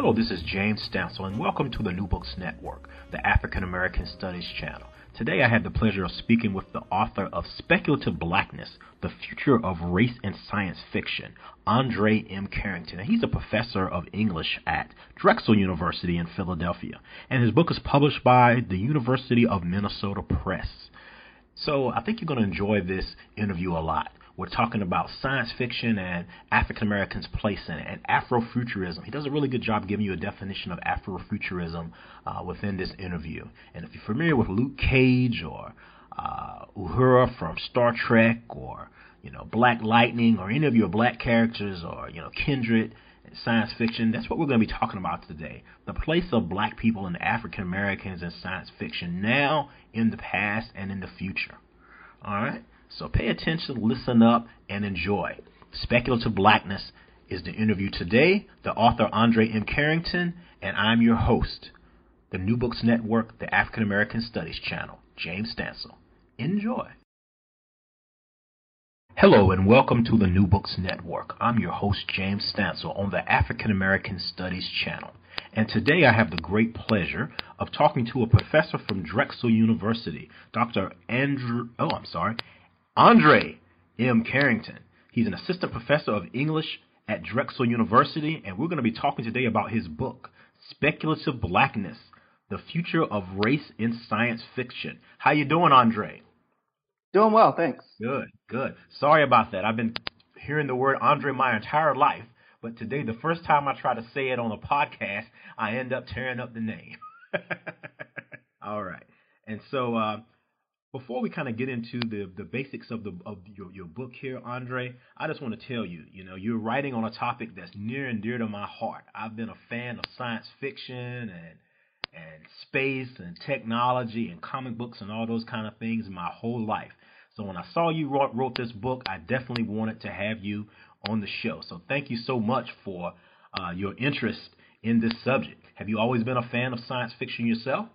Hello, this is James Stansel, and welcome to the New Books Network, the African American Studies channel. Today I have the pleasure of speaking with the author of Speculative Blackness, The Future of Race in Science Fiction, Andre M. Carrington. And he's a professor of English at Drexel University in Philadelphia. And his book is published by the University of Minnesota Press. So I think you're going to enjoy this interview a lot. We're talking about science fiction and African Americans' place in it, and Afrofuturism. He does a really good job giving you a definition of Afrofuturism uh, within this interview. And if you're familiar with Luke Cage or uh, Uhura from Star Trek, or you know Black Lightning, or any of your black characters, or you know Kindred in science fiction, that's what we're going to be talking about today. The place of black people and African Americans in science fiction now, in the past, and in the future. All right. So pay attention, listen up, and enjoy. Speculative Blackness is the interview today. The author Andre M. Carrington, and I'm your host, the New Books Network, the African American Studies channel, James Stansel. Enjoy. Hello and welcome to the New Books Network. I'm your host, James Stansel, on the African American Studies channel. And today I have the great pleasure of talking to a professor from Drexel University, Dr. Andrew, oh, I'm sorry, Andre M. Carrington. He's an assistant professor of English at Drexel University, and we're going to be talking today about his book, Speculative Blackness: The Future of Race in Science Fiction. How you doing, Andre? Doing well, thanks. Good, good. Sorry about that. I've been hearing the word Andre my entire life, but today, the first time I try to say it on a podcast, I end up tearing up the name. All right. And so, uh, before we kind of get into the, the basics of the of your, your book here, Andre, I just want to tell you, you know, you're writing on a topic that's near and dear to my heart. I've been a fan of science fiction and and space and technology and comic books and all those kind of things my whole life. So when I saw you wrote, wrote this book, I definitely wanted to have you on the show. So thank you so much for uh, your interest in this subject. Have you always been a fan of science fiction yourself?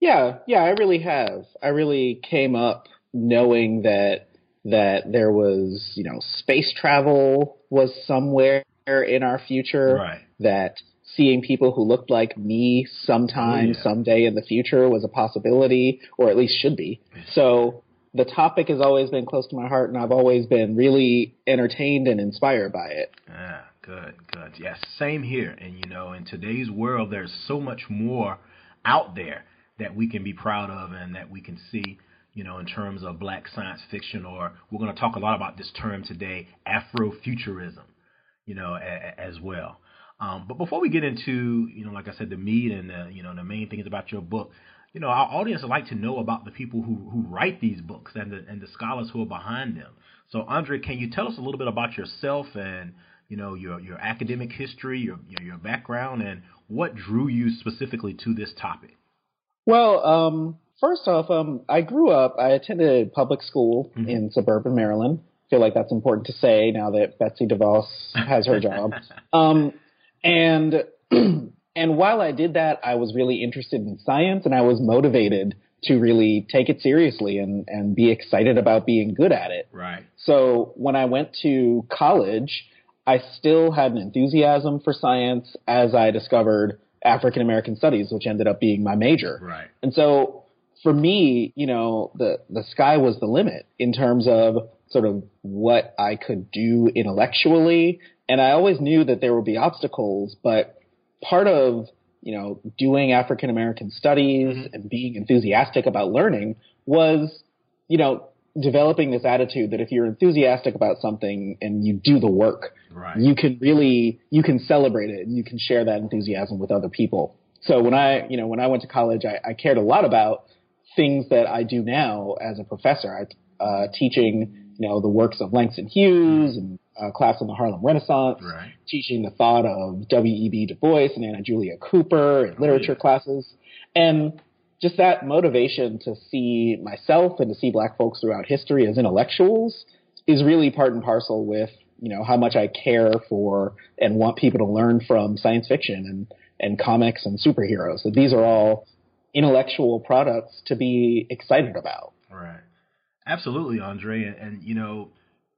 Yeah, yeah, I really have. I really came up knowing that that there was, you know, space travel was somewhere in our future. Right. That seeing people who looked like me sometime, oh, yeah. someday in the future was a possibility, or at least should be. So the topic has always been close to my heart, and I've always been really entertained and inspired by it. Yeah, good, good. Yes, same here. And you know, in today's world, there's so much more out there that we can be proud of and that we can see, you know, in terms of black science fiction, or we're going to talk a lot about this term today, Afrofuturism, you know, a, as well. Um, but before we get into, you know, like I said, the meat and the, you know, the main things about your book, you know, our audience would like to know about the people who, who write these books and the, and the scholars who are behind them. So, Andre, can you tell us a little bit about yourself and, you know, your, your academic history, your, your, your background, and what drew you specifically to this topic? Well, um, first off, um, I grew up. I attended public school mm-hmm. in suburban Maryland. I feel like that's important to say now that Betsy DeVos has her job. Um, and and while I did that, I was really interested in science, and I was motivated to really take it seriously and and be excited about being good at it. Right. So when I went to college, I still had an enthusiasm for science as I discovered African American studies, which ended up being my major. Right. And so for me, you know, the the sky was the limit in terms of sort of what I could do intellectually, and I always knew that there would be obstacles, but part of you know doing African American studies mm-hmm. and being enthusiastic about learning was you know developing this attitude that if you're enthusiastic about something and you do the work, right. you can really you can celebrate it and you can share that enthusiasm with other people. So when I you know when I went to college, I, I cared a lot about things that I do now as a professor. I uh, teaching you know the works of Langston Hughes and a class on the Harlem Renaissance, Right. teaching the thought of W.E.B. Du Bois and Anna Julia Cooper in literature yeah. classes. And just that motivation to see myself and to see black folks throughout history as intellectuals is really part and parcel with, you know, how much I care for and want people to learn from science fiction and, and comics and superheroes. That these are all intellectual products to be excited about. Right. Absolutely, Andre. And, and, you know,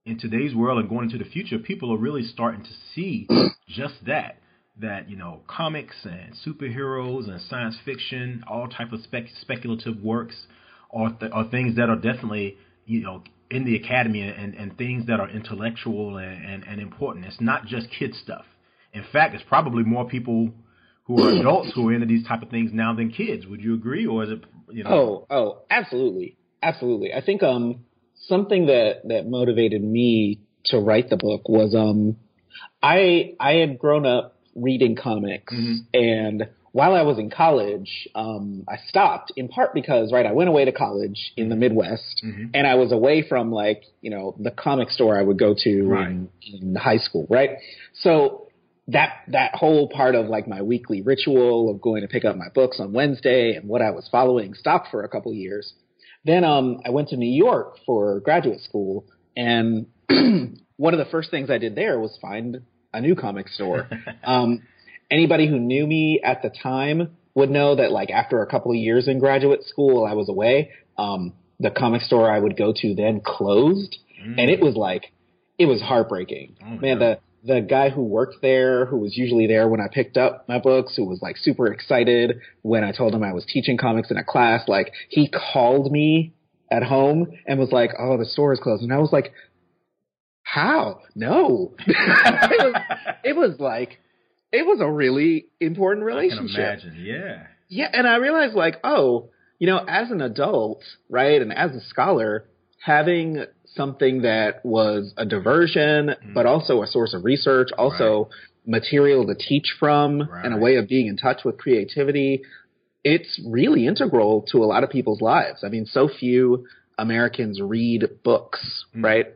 in today's world and going into the future, people are really starting to see just that. That you know, comics and superheroes and science fiction, all type of spec- speculative works, are, th- are things that are definitely you know in the academy and, and things that are intellectual and, and, and important. It's not just kid stuff. In fact, it's probably more people who are adults who are into these type of things now than kids. Would you agree, or is it you know? Oh, oh, absolutely, absolutely. I think um something that that motivated me to write the book was um I I had grown up reading comics Mhm. and while I was in college, um, I stopped in part because, right, I went away to college in the Midwest, Mhm. and I was away from like, you know, the comic store I would go to Right. in, in high school, right? So that that whole part of like my weekly ritual of going to pick up my books on Wednesday and what I was following stopped for a couple years. Then um, I went to New York for graduate school, and one of the first things I did there was find a new comic store. um, anybody who knew me at the time would know that like after a couple of years in graduate school, I was away. Um, the comic store I would go to then closed, and it was like it was heartbreaking. Oh, Man, God. the the guy who worked there, who was usually there when I picked up my books, who was like super excited when I told him I was teaching comics in a class, like he called me at home and was like, "Oh, the store is closed," and I was like, "How? No." it, was, it was like it was a really important I can relationship. imagine. Yeah. Yeah, and I realized like, oh, you know, as an adult, right, and as a scholar, having something that was a diversion, but also a source of research, also material to teach from, and a way of being in touch with creativity, it's really integral to a lot of people's lives. I mean, so few Americans read books, Mm. right?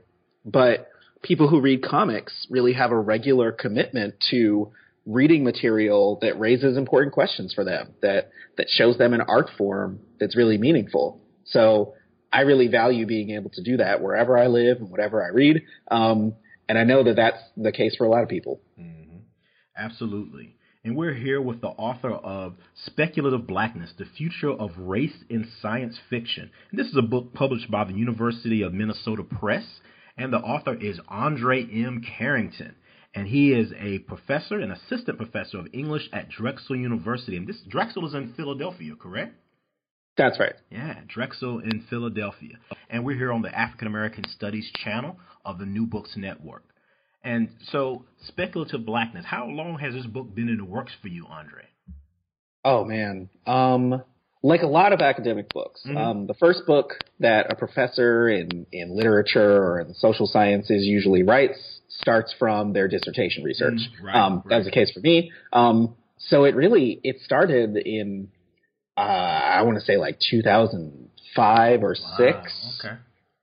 But people who read comics really have a regular commitment to reading material that raises important questions for them, that that shows them an art form that's really meaningful. So I really value being able to do that wherever I live and whatever I read. Um, and I know that that's the case for a lot of people. Absolutely. And we're here with the author of Speculative Blackness The Future of Race in Science Fiction. And this is a book published by the University of Minnesota Press. And the author is Andre M. Carrington. And he is a professor, an assistant professor of English at Drexel University. And this Drexel is in Philadelphia, correct? That's right. Yeah, Drexel in Philadelphia. And we're here on the African American Studies channel of the New Books Network. And so, Speculative Blackness, how long has this book been in the works for you, Andre? Oh man. Um, like a lot of academic books, Mhm. um, the first book that a professor in, in literature or in social sciences usually writes starts from their dissertation research. Mm, right, um, That was the case for me. Um, so it really, it started in, uh, I want to say like 2005 or six Okay.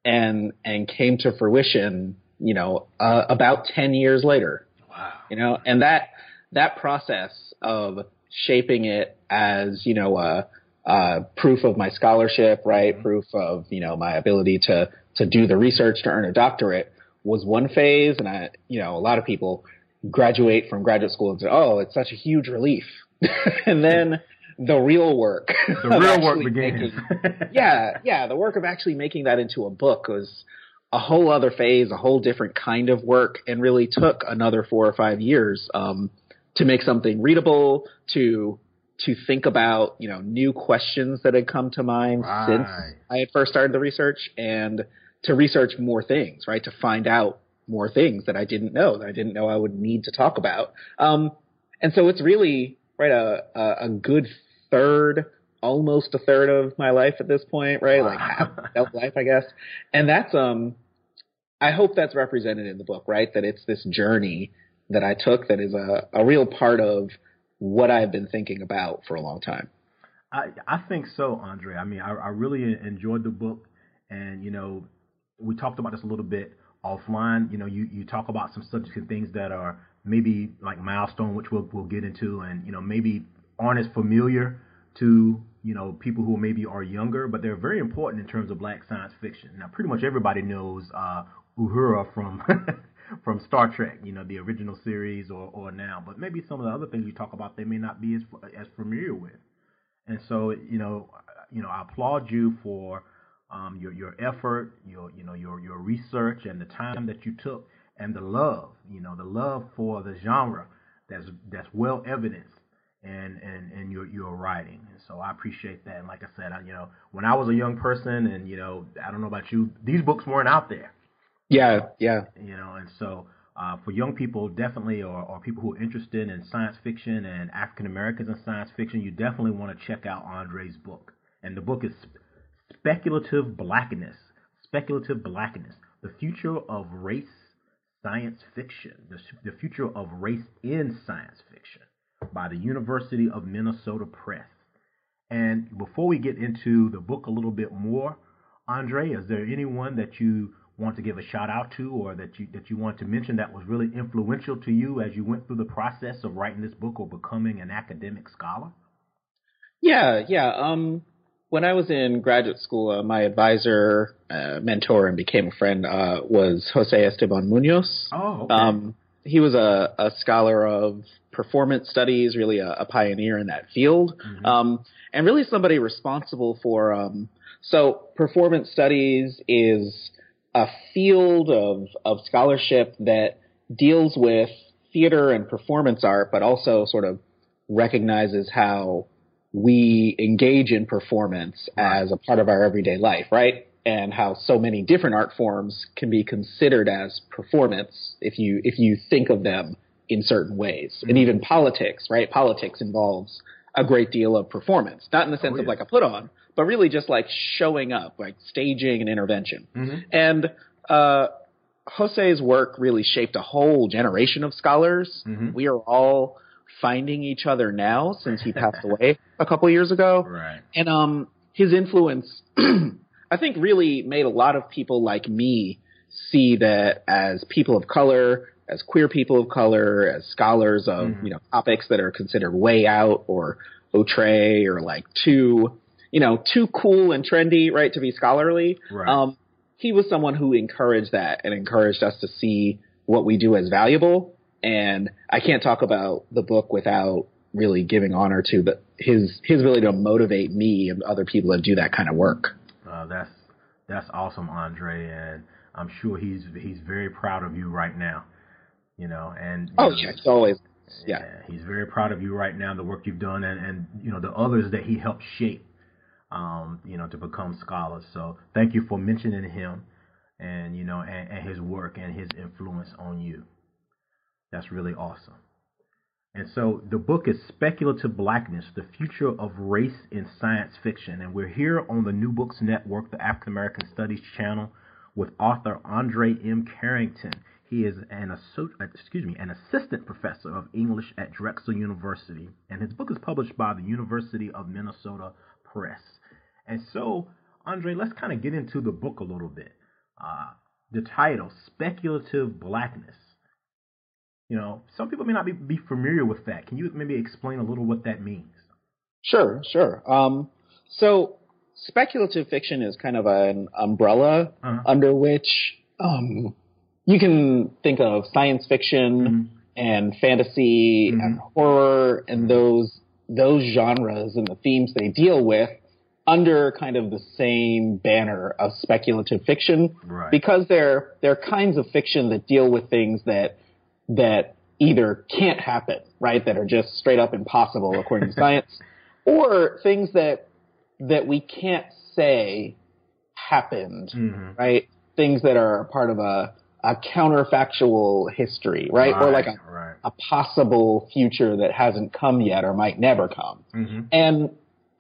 and, and came to fruition, you know, uh, about 10 years later Wow. you know and that that process of shaping it as you know uh, uh, proof of my scholarship right? Proof of you know my ability to to do the research to earn a doctorate was one phase. And i you know a lot of people graduate from graduate school and say oh it's such a huge relief. And then the real work The real work begins. making- yeah, yeah, the work of actually making that into a book was a whole other phase, a whole different kind of work, and really took another four or five years um, to make something readable, to to think about you know new questions that had come to mind since I had first started the research, and to research more things, right? To find out more things that I didn't know that I didn't know I would need to talk about. Um, and so it's really right a a, a good third almost a third of my life at this point, right? Like half life, I guess. And that's um I hope that's represented in the book, right? That it's this journey that I took that is a, a real part of what I've been thinking about for a long time. I I think so, Andre. I mean, I, I really enjoyed the book, and you know, we talked about this a little bit offline. You know, you, you talk about some subjects and things that are maybe like milestone, which we'll we'll get into, and you know maybe aren't as familiar to you know people who maybe are younger, but they're very important in terms of black science fiction. Now, pretty much everybody knows uh, Uhura from from Star Trek, you know, the original series or or now, but maybe some of the other things you talk about they may not be as as familiar with. And so, you know, you know, I applaud you for um, your your effort, your you know your your research and the time that you took and the love, you know, the love for the genre that's that's well evidenced and in, in your your writing. And so I appreciate that. And like I said, I, you know, when I was a young person, and you know, I don't know about you, these books weren't out there. Yeah, yeah. You know, and so. Uh, for young people, definitely, or, or people who are interested in science fiction and African Americans in science fiction, you definitely want to check out Andre's book. And the book is Speculative Blackness. Speculative Blackness. The Future of Race Science Fiction, the, the Future of Race in Science Fiction by the University of Minnesota Press. And before we get into the book a little bit more, Andre, is there anyone that you want to give a shout out to or that you that you want to mention that was really influential to you as you went through the process of writing this book or becoming an academic scholar? Yeah, yeah. Um when I was in graduate school, uh, my advisor, uh, mentor, and became a friend uh, was Jose Esteban Munoz. Oh, okay. Um, he was a, a, scholar of performance studies, really a, a pioneer in that field, mm-hmm. um, and really somebody responsible for. Um, so, performance studies is a field of of scholarship that deals with theater and performance art, but also sort of recognizes how we engage in performance as a part of our everyday life, right? And how so many different art forms can be considered as performance if you if you think of them in certain ways. Mm-hmm. And even politics, right? Politics involves a great deal of performance, not in the sense oh, yeah. of like a put on, but really just like showing up, like staging and intervention. Mm-hmm. And uh, Jose's work really shaped a whole generation of scholars. Mm-hmm. We are all finding each other now since he passed away a couple years ago. Right. And um his influence I think really made a lot of people like me see that as people of color, as queer people of color, as scholars of, mm-hmm. you know, topics that are considered way out or outre or like too, you know, too cool and trendy, right, to be scholarly. Right. Um, he was someone who encouraged that and encouraged us to see what we do as valuable and I can't talk about the book without really giving honor to his his ability to motivate me and other people to do that kind of work. Uh, that's that's awesome, Andre, and I'm sure he's he's very proud of you right now. You know, and you oh know, yeah, he's always yeah. yeah. He's very proud of you right now, the work you've done, and and you know the others that he helped shape. Um, you know, to become scholars. So thank you for mentioning him, and you know, and, and his work and his influence on you. That's really awesome. And so the book is Speculative Blackness, the Future of Race in Science Fiction. And we're here on the New Books Network, the African American Studies channel, with author Andre M. Carrington. He is an excuse me, an assistant professor of English at Drexel University, and his book is published by the University of Minnesota Press. And so, Andre, let's kind of get into the book a little bit. Uh, the title, Speculative Blackness. You know, some people may not be, be familiar with that. Can you maybe explain a little what that means? Sure, sure. Um, so speculative fiction is kind of an umbrella uh-huh. under which um, you can think of science fiction mm-hmm. and fantasy mm-hmm. and horror and those those genres and the themes they deal with under kind of the same banner of speculative fiction right. because they're they're kinds of fiction that deal with things that that either can't happen, right? That are just straight up impossible according to science, or things that that we can't say happened, mm-hmm. right? Things that are part of a a counterfactual history, right? right or like a, right. a possible future that hasn't come yet or might never come. Mm-hmm. And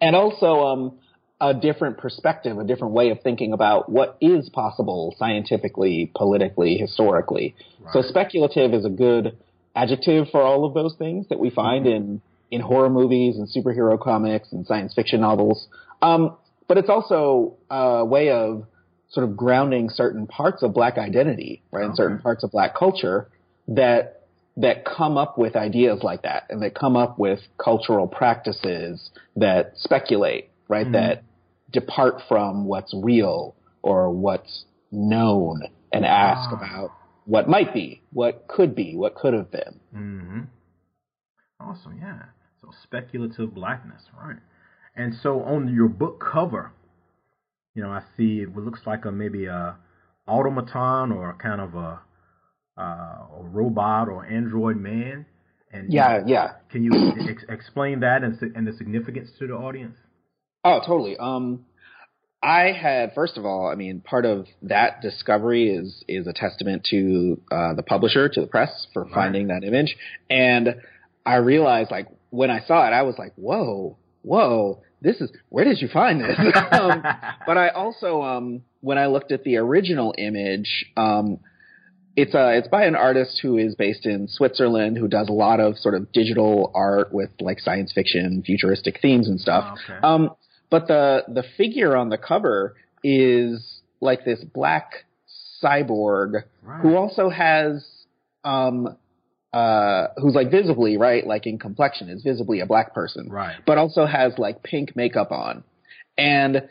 and also um a different perspective, a different way of thinking about what is possible scientifically, politically, historically. Right. So speculative is a good adjective for all of those things that we find mm-hmm. in in horror movies and superhero comics and science fiction novels. Um, but it's also a way of sort of grounding certain parts of black identity, right, and certain parts of black culture that that come up with ideas like that and that come up with cultural practices that speculate, right, Mhm. that depart from what's real or what's known and ask Ah. about what might be, what could be, what could have been. Mm-hmm. Awesome, yeah. So speculative blackness, right? And so on your book cover, you know, I see it looks like a maybe a automaton or a kind of a uh, a robot or android man. And Yeah, yeah. Can you ex- explain that and, and the significance to the audience? Oh, totally. Um, I had first of all, I mean, part of that discovery is is a testament to uh, the publisher, to the press, for Right. finding that image, and I realized, like, when I saw it, I was like, "Whoa, whoa, this is where did you find this?" um, but I also, um, when I looked at the original image, um, it's uh, it's by an artist who is based in Switzerland, who does a lot of sort of digital art with like science fiction, futuristic themes and stuff. Oh, okay. Um, but the the figure on the cover is like this black cyborg right. who also has um uh who's like visibly right like in complexion is visibly a black person right. but also has like pink makeup on and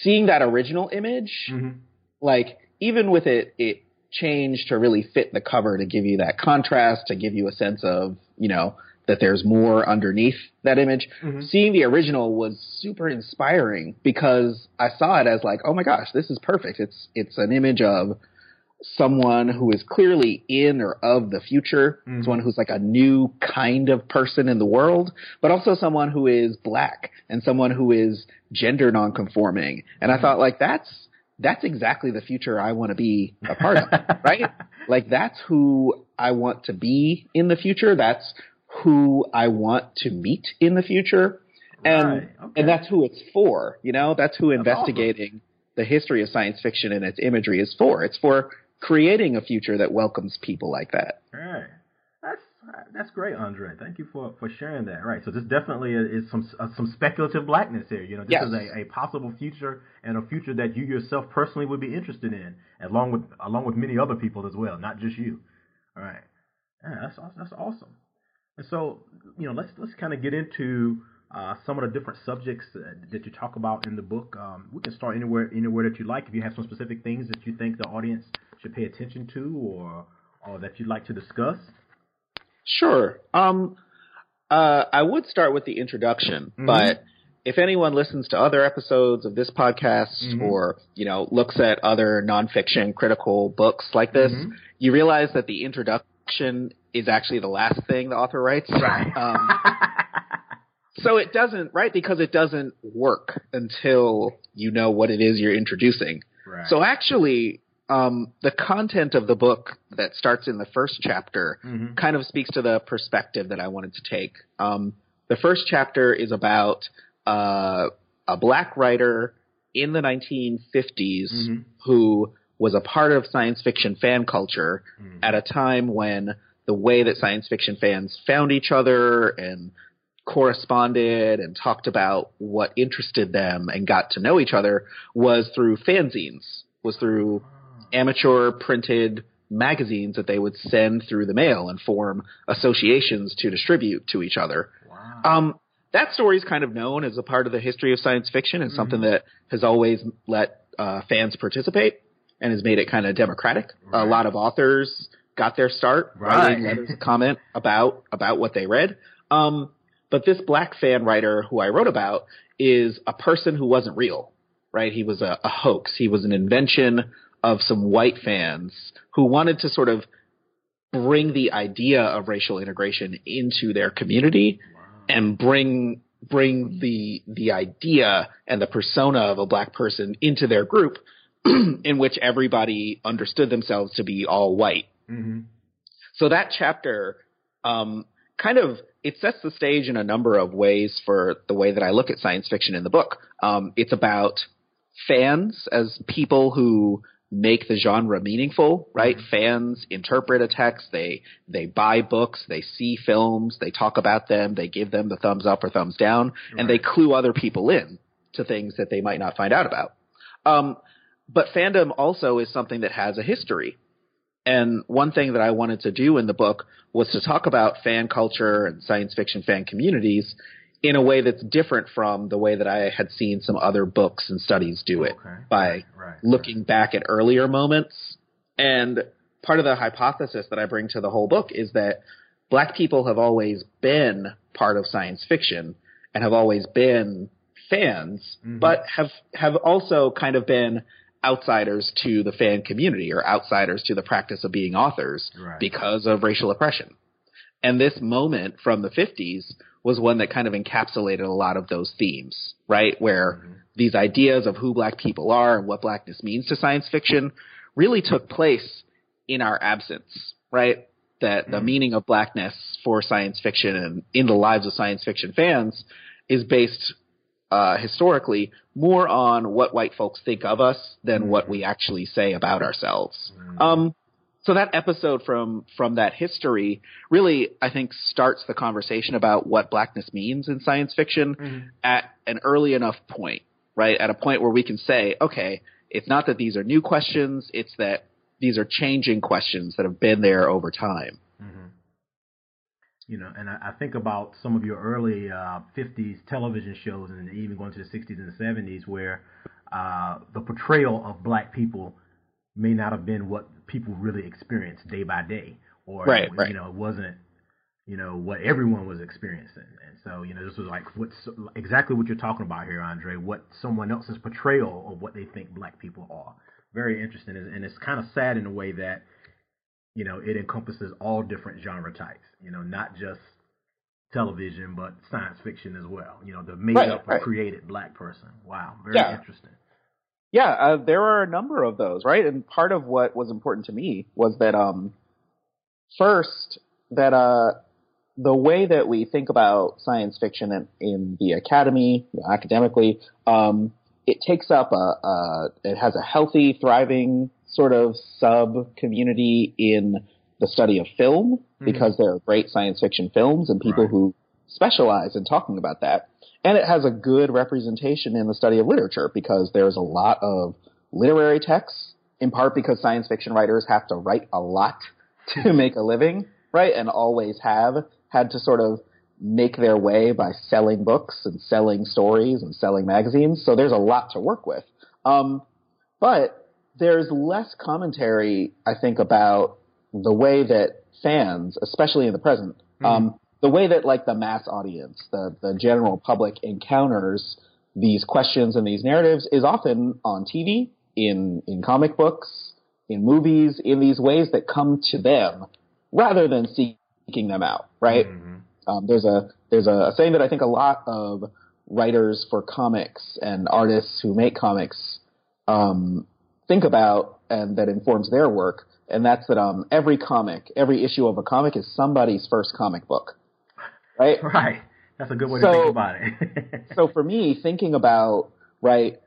seeing that original image Mm-hmm. like even with it it changed to really fit the cover to give you that contrast to give you a sense of you know that there's more underneath that image Mhm. seeing the original was super inspiring because i saw it as like oh my gosh this is perfect it's it's an image of someone who is clearly in or of the future Mhm. someone who's like a new kind of person in the world but also someone who is black and someone who is gender nonconforming. And i thought like that's that's exactly the future i want to be a part of right? Like that's who i want to be in the future. That's who i want to meet in the future. And Right, okay. and that's who it's for you know? That's who That's investigating the history of science fiction and its imagery is for. It's for creating a future that welcomes people like that Right. That's that's great, Andre. Thank you for, for sharing that. Right. So this definitely is some uh, some speculative blackness here. You know, this Yes. is a, a possible future and a future that you yourself personally would be interested in, along with along with many other people as well, not just you. All right. Yeah, that's that's awesome. And so, you know, let's let's kind of get into uh, some of the different subjects uh, that you talk about in the book. Um, we can start anywhere anywhere that you like. If you have some specific things that you think the audience should pay attention to, or or that you'd like to discuss. Sure. Um, uh, I would start with the introduction, Mhm. but if anyone listens to other episodes of this podcast Mhm. or you know looks at other nonfiction critical books like this, Mhm. you realize that the introduction is actually the last thing the author writes. Right. Um, so it doesn't right because it doesn't work until you know what it is you're introducing. right. So actually, um, the content of the book that starts in the first chapter Mhm. kind of speaks to the perspective that I wanted to take. Um, the first chapter is about uh, a black writer in the 1950s Mhm. who was a part of science fiction fan culture Mhm. at a time when the way that science fiction fans found each other and corresponded and talked about what interested them and got to know each other was through fanzines, was through amateur printed magazines that they would send through the mail and form associations to distribute to each other. Wow. Um, that story is kind of known as a part of the history of science fiction and something that has always let uh, fans participate and has made it kind of democratic. Right. A lot of authors got their start writing Right. letters of comment about about what they read. Um, but this black fan writer who I wrote about is a person who wasn't real, right? He was a, a hoax. He was an invention of some white fans who wanted to sort of bring the idea of racial integration into their community and bring bring the the idea and the persona of a black person into their group in which everybody understood themselves to be all white. Mhm. So that chapter um, kind of it sets the stage in a number of ways for the way that I look at science fiction in the book. Um, it's about fans as people who make the genre meaningful, right? Fans interpret a text, they they buy books, they see films, they talk about them, they give them the thumbs up or thumbs down, and they clue other people in to things that they might not find out about. Um, but fandom also is something that has a history. And one thing that I wanted to do in the book was to talk about fan culture and science fiction fan communities in a way that's different from the way that I had seen some other books and studies do it Okay. by Right, right, looking back at earlier moments. And part of the hypothesis that I bring to the whole book is that black people have always been part of science fiction and have always been fans, Mhm. but have have also kind of been outsiders to the fan community or outsiders to the practice of being authors Right. because of racial oppression. And this moment from the 50s was one that kind of encapsulated a lot of those themes, right? Where Mhm. these ideas of who black people are and what blackness means to science fiction really took place in our absence, right? That the Mhm. meaning of blackness for science fiction and in the lives of science fiction fans is based uh, historically more on what white folks think of us than what we actually say about ourselves. Mhm. Um, so that episode from from that history really, I think, starts the conversation about what blackness means in science fiction Mhm. at an early enough point, right? At a point where we can say, okay, it's not that these are new questions; it's that these are changing questions that have been there over time. You know, and I, I think about some of your early uh, 50s television shows and even going to the 60s and the 70s where uh, the portrayal of black people may not have been what people really experienced day by day. Or, Right, you right. know, it wasn't, you know, what everyone was experiencing. And so, you know, this was like what's exactly what you're talking about here, Andre, what someone else's portrayal of what they think black people are. Very interesting. And it's kind of sad in a way that you know, it encompasses all different genre types, you know, not just television, but science fiction as well. You know, the made Right, up right. or created black person. Wow, very Yeah. interesting. Yeah, uh, there are a number of those, right? And part of what was important to me was that, um, first, that uh, the way that we think about science fiction in, in the academy, you know, academically, um, it takes up a, a, it has a healthy, thriving sort of sub community in the study of film because there are great science fiction films and people Right. who specialize in talking about that. And it has a good representation in the study of literature because there's a lot of literary texts, in part because science fiction writers have to write a lot to make a living, right? And always have had to sort of make their way by selling books and selling stories and selling magazines. So there's a lot to work with. Um, but there's less commentary, I think, about the way that fans, especially in the present, um, the way that like the mass audience, the the general public encounters these questions and these narratives is often on TV, in in comic books, in movies, in these ways that come to them rather than seeking them out, right? Mhm. Um, there's a there's a saying that I think a lot of writers for comics and artists who make comics um, think about and that informs their work, and that's that um, every comic, every issue of a comic is somebody's first comic book, right? Right. That's a good way So- to think about it. so for me, thinking about right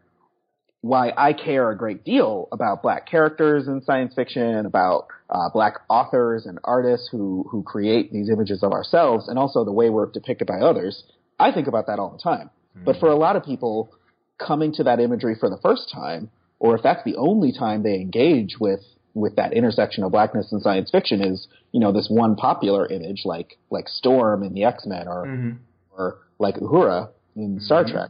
why I care a great deal about black characters in science fiction, about uh, black authors and artists who who create these images of ourselves, and also the way we're depicted by others. I think about that all the time. But for a lot of people, coming to that imagery for the first time, or if that's the only time they engage with with that intersection of blackness and science fiction, is you know this one popular image like like Storm in the X Men or Mhm. or like Uhura in Star Mhm. Trek,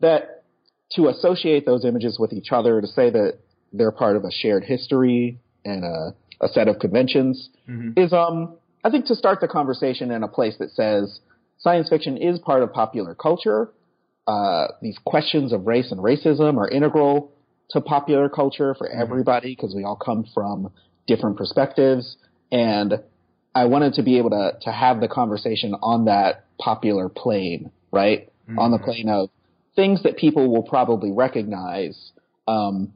that to associate those images with each other, to say that they're part of a shared history and a, a set of conventions, Mhm. is um I think to start the conversation in a place that says science fiction is part of popular culture. Uh, these questions of race and racism are integral to popular culture for everybody because we all come from different perspectives. And I wanted to be able to to have the conversation on that popular plane, right? On the plane of things that people will probably recognize. Um,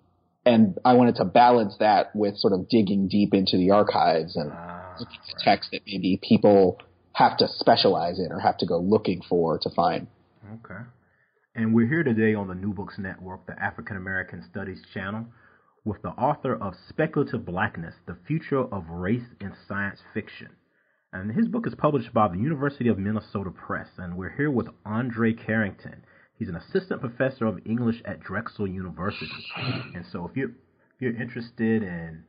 and I wanted to balance that with sort of digging deep into the archives and Ah, looking right. text that maybe people have to specialize in or have to go looking for to find. Okay. And we're here today on the New Books Network, the African American Studies channel, with the author of Speculative Blackness The Future of Race in Science Fiction. And his book is published by the University of Minnesota Press. And we're here with Andre Carrington. He's an assistant professor of English at Drexel University. And so if you're if you're interested in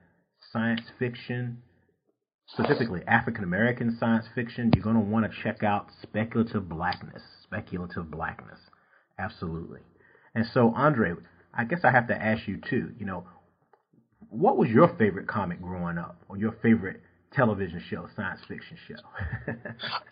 science fiction, specifically African American science fiction, you're going to want to check out Speculative Blackness. Speculative Blackness. Absolutely. And so, Andre, I guess I have to ask you too, you know, what was your favorite comic growing up or your favorite television show, science fiction show?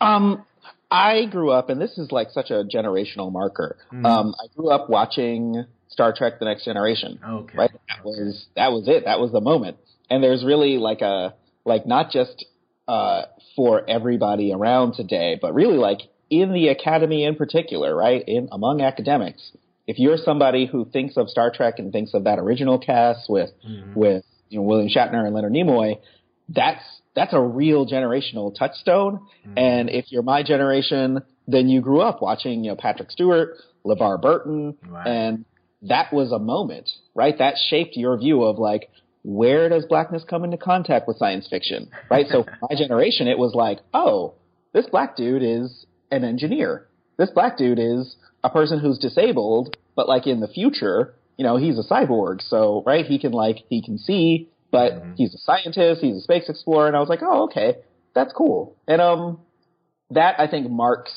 um, I grew up, and this is like such a generational marker. Mm. Um, I grew up watching Star Trek: The Next Generation. Okay. Right. That was that was it. That was the moment. And there's really like a like not just uh, for everybody around today, but really like in the academy in particular, right? In among academics, if you're somebody who thinks of Star Trek and thinks of that original cast with mm-hmm. with you know William Shatner and Leonard Nimoy, that's that's a real generational touchstone. Mm-hmm. And if you're my generation, then you grew up watching you know Patrick Stewart, LeVar Burton, right. and that was a moment, right? That shaped your view of like where does blackness come into contact with science fiction, right? so my generation, it was like, oh, this black dude is an engineer. This black dude is a person who's disabled, but like in the future, you know, he's a cyborg. So, right, he can like, he can see, but mm-hmm. he's a scientist, he's a space explorer. And I was like, oh, okay, that's cool. And, um, that I think marks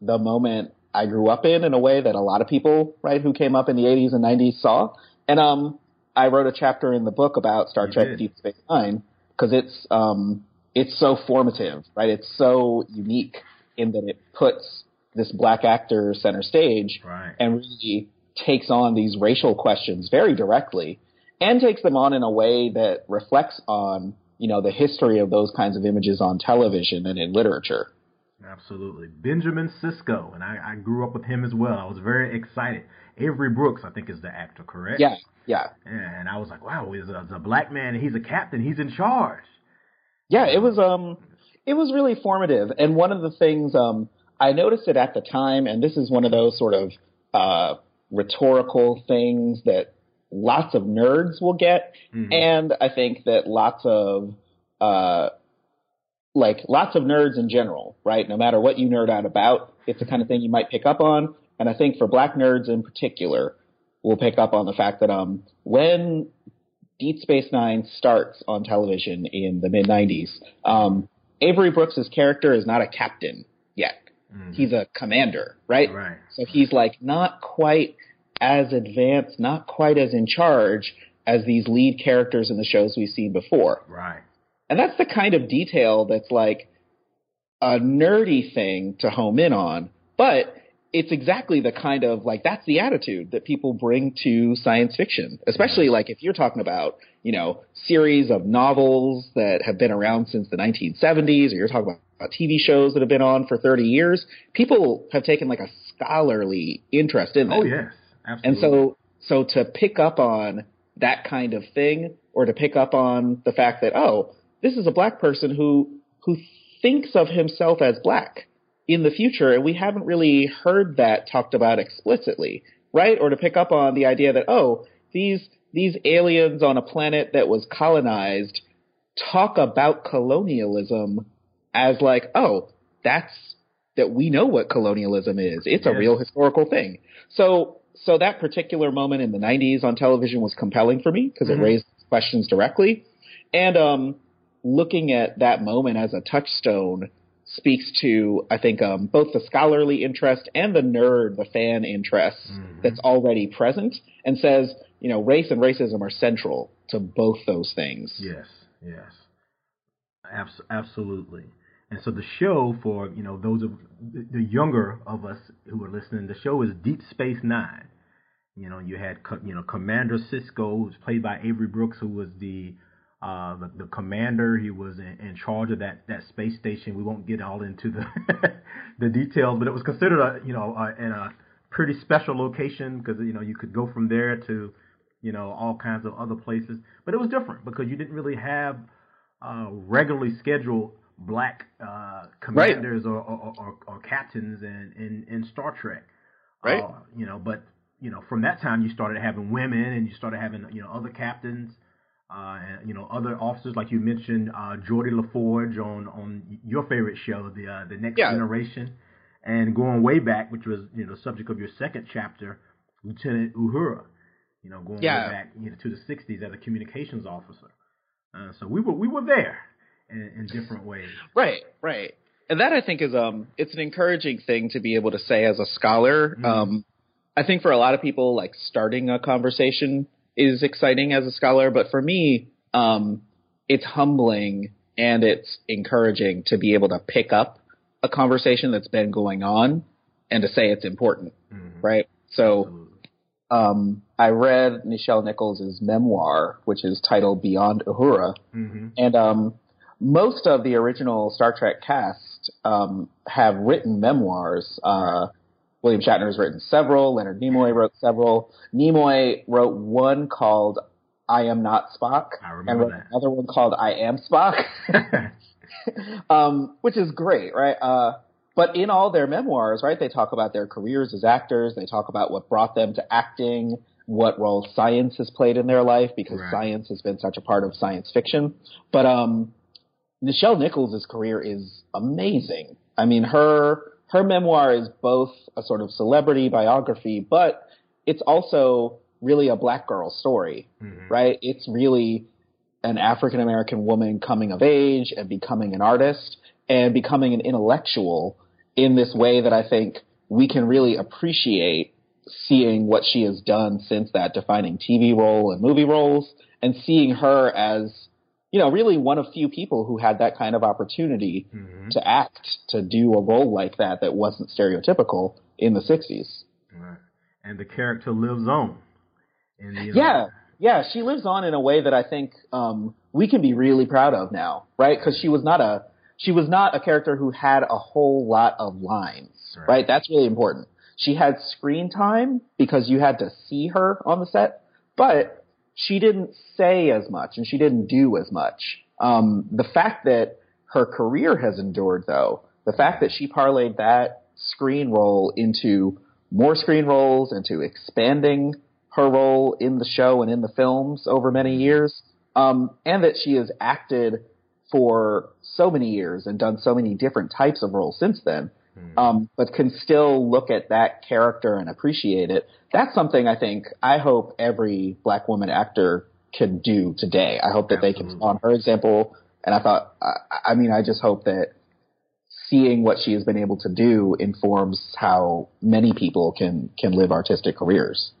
the moment I grew up in in a way that a lot of people, right, who came up in the 80s and 90s saw. And, um, I wrote a chapter in the book about Star you Trek did. Deep Space Nine because it's, um, it's so formative, right? It's so unique in that it puts this black actor center stage right. and really takes on these racial questions very directly and takes them on in a way that reflects on you know the history of those kinds of images on television and in literature. Absolutely, Benjamin Sisko, and I, I grew up with him as well. I was very excited. Avery Brooks, I think, is the actor, correct? Yeah, yeah. And I was like, wow, he's a, he's a black man, and he's a captain. He's in charge. Yeah, it was um, it was really formative. And one of the things um, I noticed it at the time, and this is one of those sort of uh, rhetorical things that lots of nerds will get, mm-hmm. and I think that lots of uh, like lots of nerds in general, right? No matter what you nerd out about, it's the kind of thing you might pick up on. And I think for black nerds in particular, we'll pick up on the fact that um, when Deep Space Nine starts on television in the mid '90s, um, Avery Brooks's character is not a captain yet. Mm-hmm. He's a commander, right? Right. So he's like not quite as advanced, not quite as in charge as these lead characters in the shows we've seen before. Right. And that's the kind of detail that's like a nerdy thing to home in on, but it's exactly the kind of like that's the attitude that people bring to science fiction, especially like if you're talking about you know series of novels that have been around since the 1970s, or you're talking about TV shows that have been on for 30 years. People have taken like a scholarly interest in them. Oh yes, absolutely. And so so to pick up on that kind of thing, or to pick up on the fact that oh, this is a black person who who thinks of himself as black in the future, and we haven't really heard that talked about explicitly, right? Or to pick up on the idea that, oh, these, these aliens on a planet that was colonized talk about colonialism as like, oh, that's, that we know what colonialism is. It's yes. a real historical thing. So, so that particular moment in the 90s on television was compelling for me because mm-hmm. it raised questions directly. And, um, looking at that moment as a touchstone speaks to, I think, um, both the scholarly interest and the nerd, the fan interest mm-hmm. that's already present, and says, you know, race and racism are central to both those things. Yes, yes, Abs- absolutely. And so the show, for you know those of the younger of us who are listening, the show is Deep Space Nine. You know, you had you know Commander Sisko, who was played by Avery Brooks, who was the uh, the, the commander. He was in, in charge of that, that space station. We won't get all into the the details, but it was considered a you know a, in a pretty special location because you know you could go from there to you know all kinds of other places. But it was different because you didn't really have uh, regularly scheduled black uh, commanders right. or, or, or, or, captains in, in, in Star Trek. Right. Uh, you know, but you know from that time you started having women and you started having you know other captains uh, and, you know, other officers like you mentioned, uh, Geordi LaForge on on your favorite show, the uh, the Next yeah. Generation. and going way back, which was you know the subject of your second chapter, Lieutenant Uhura. You know, going Yeah. way back you know, to the '60s as a communications officer. Uh, so we were we were there in, in different ways. Right, right. And that I think is um it's an encouraging thing to be able to say as a scholar. Mhm. Um I think for a lot of people like starting a conversation is exciting as a scholar, but for me, um it's humbling and it's encouraging to be able to pick up a conversation that's been going on and to say it's important, Mhm. right? So um I read Nichelle Nichols' memoir, which is titled Beyond Uhura, Mhm. and um, most of the original Star Trek cast um, have written memoirs. Uh, William Shatner has written several. Leonard Nimoy wrote several. Nimoy wrote one called "I Am Not Spock," I and wrote that. another one called "I Am Spock," um, which is great, right? Uh, but in all their memoirs, right, they talk about their careers as actors. They talk about what brought them to acting, what role science has played in their life, because Right. science has been such a part of science fiction. But um, Nichelle Nichols' career is amazing. I mean, her her memoir is both a sort of celebrity biography, but it's also really a black girl story, Mhm. right? It's really an African American woman coming of age and becoming an artist and becoming an intellectual in this way that I think we can really appreciate seeing what she has done since that defining TV role and movie roles and seeing her as you know really one of few people who had that kind of opportunity Mhm. to act to do a role like that that wasn't stereotypical in the 60s. Right. And the character lives on. In the, uh, Yeah, yeah, she lives on in a way that I think um, we can be really proud of now, right? Because she was not a she was not a character who had a whole lot of lines, Right. right? That's really important. She had screen time because you had to see her on the set, but she didn't say as much and she didn't do as much. Um, the fact that her career has endured, though, the fact that she parlayed that screen role into more screen roles, into expanding her role in the show and in the films over many years, um, and that she has acted for so many years and done so many different types of roles since then, Mhm. um, but can still look at that character and appreciate it. That's something I think I hope every black woman actor can do today. I hope that they can Absolutely. follow her example. And I thought, I, I mean, I just hope that seeing what she has been able to do informs how many people can can live artistic careers.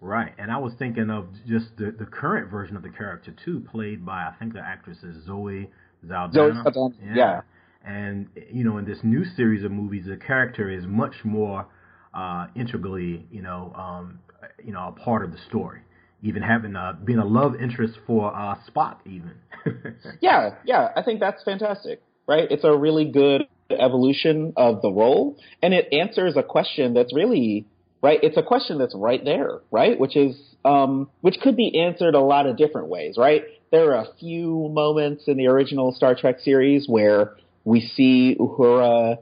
Right, and I was thinking of just the, the current version of the character too, played by I think the actress is Zoe Saldana. Zoe Saldana, yeah. And you know, in this new series of movies, the character is much more uh, integrally, you know, um, you know, a part of the story. Even having uh, being a love interest for uh, Spock, even. Yeah, yeah, I think that's fantastic, right? It's a really good evolution of the role, and it answers a question that's really right. It's a question that's right there, right? Which is, um, which could be answered a lot of different ways, right? There are a few moments in the original Star Trek series where we see Uhura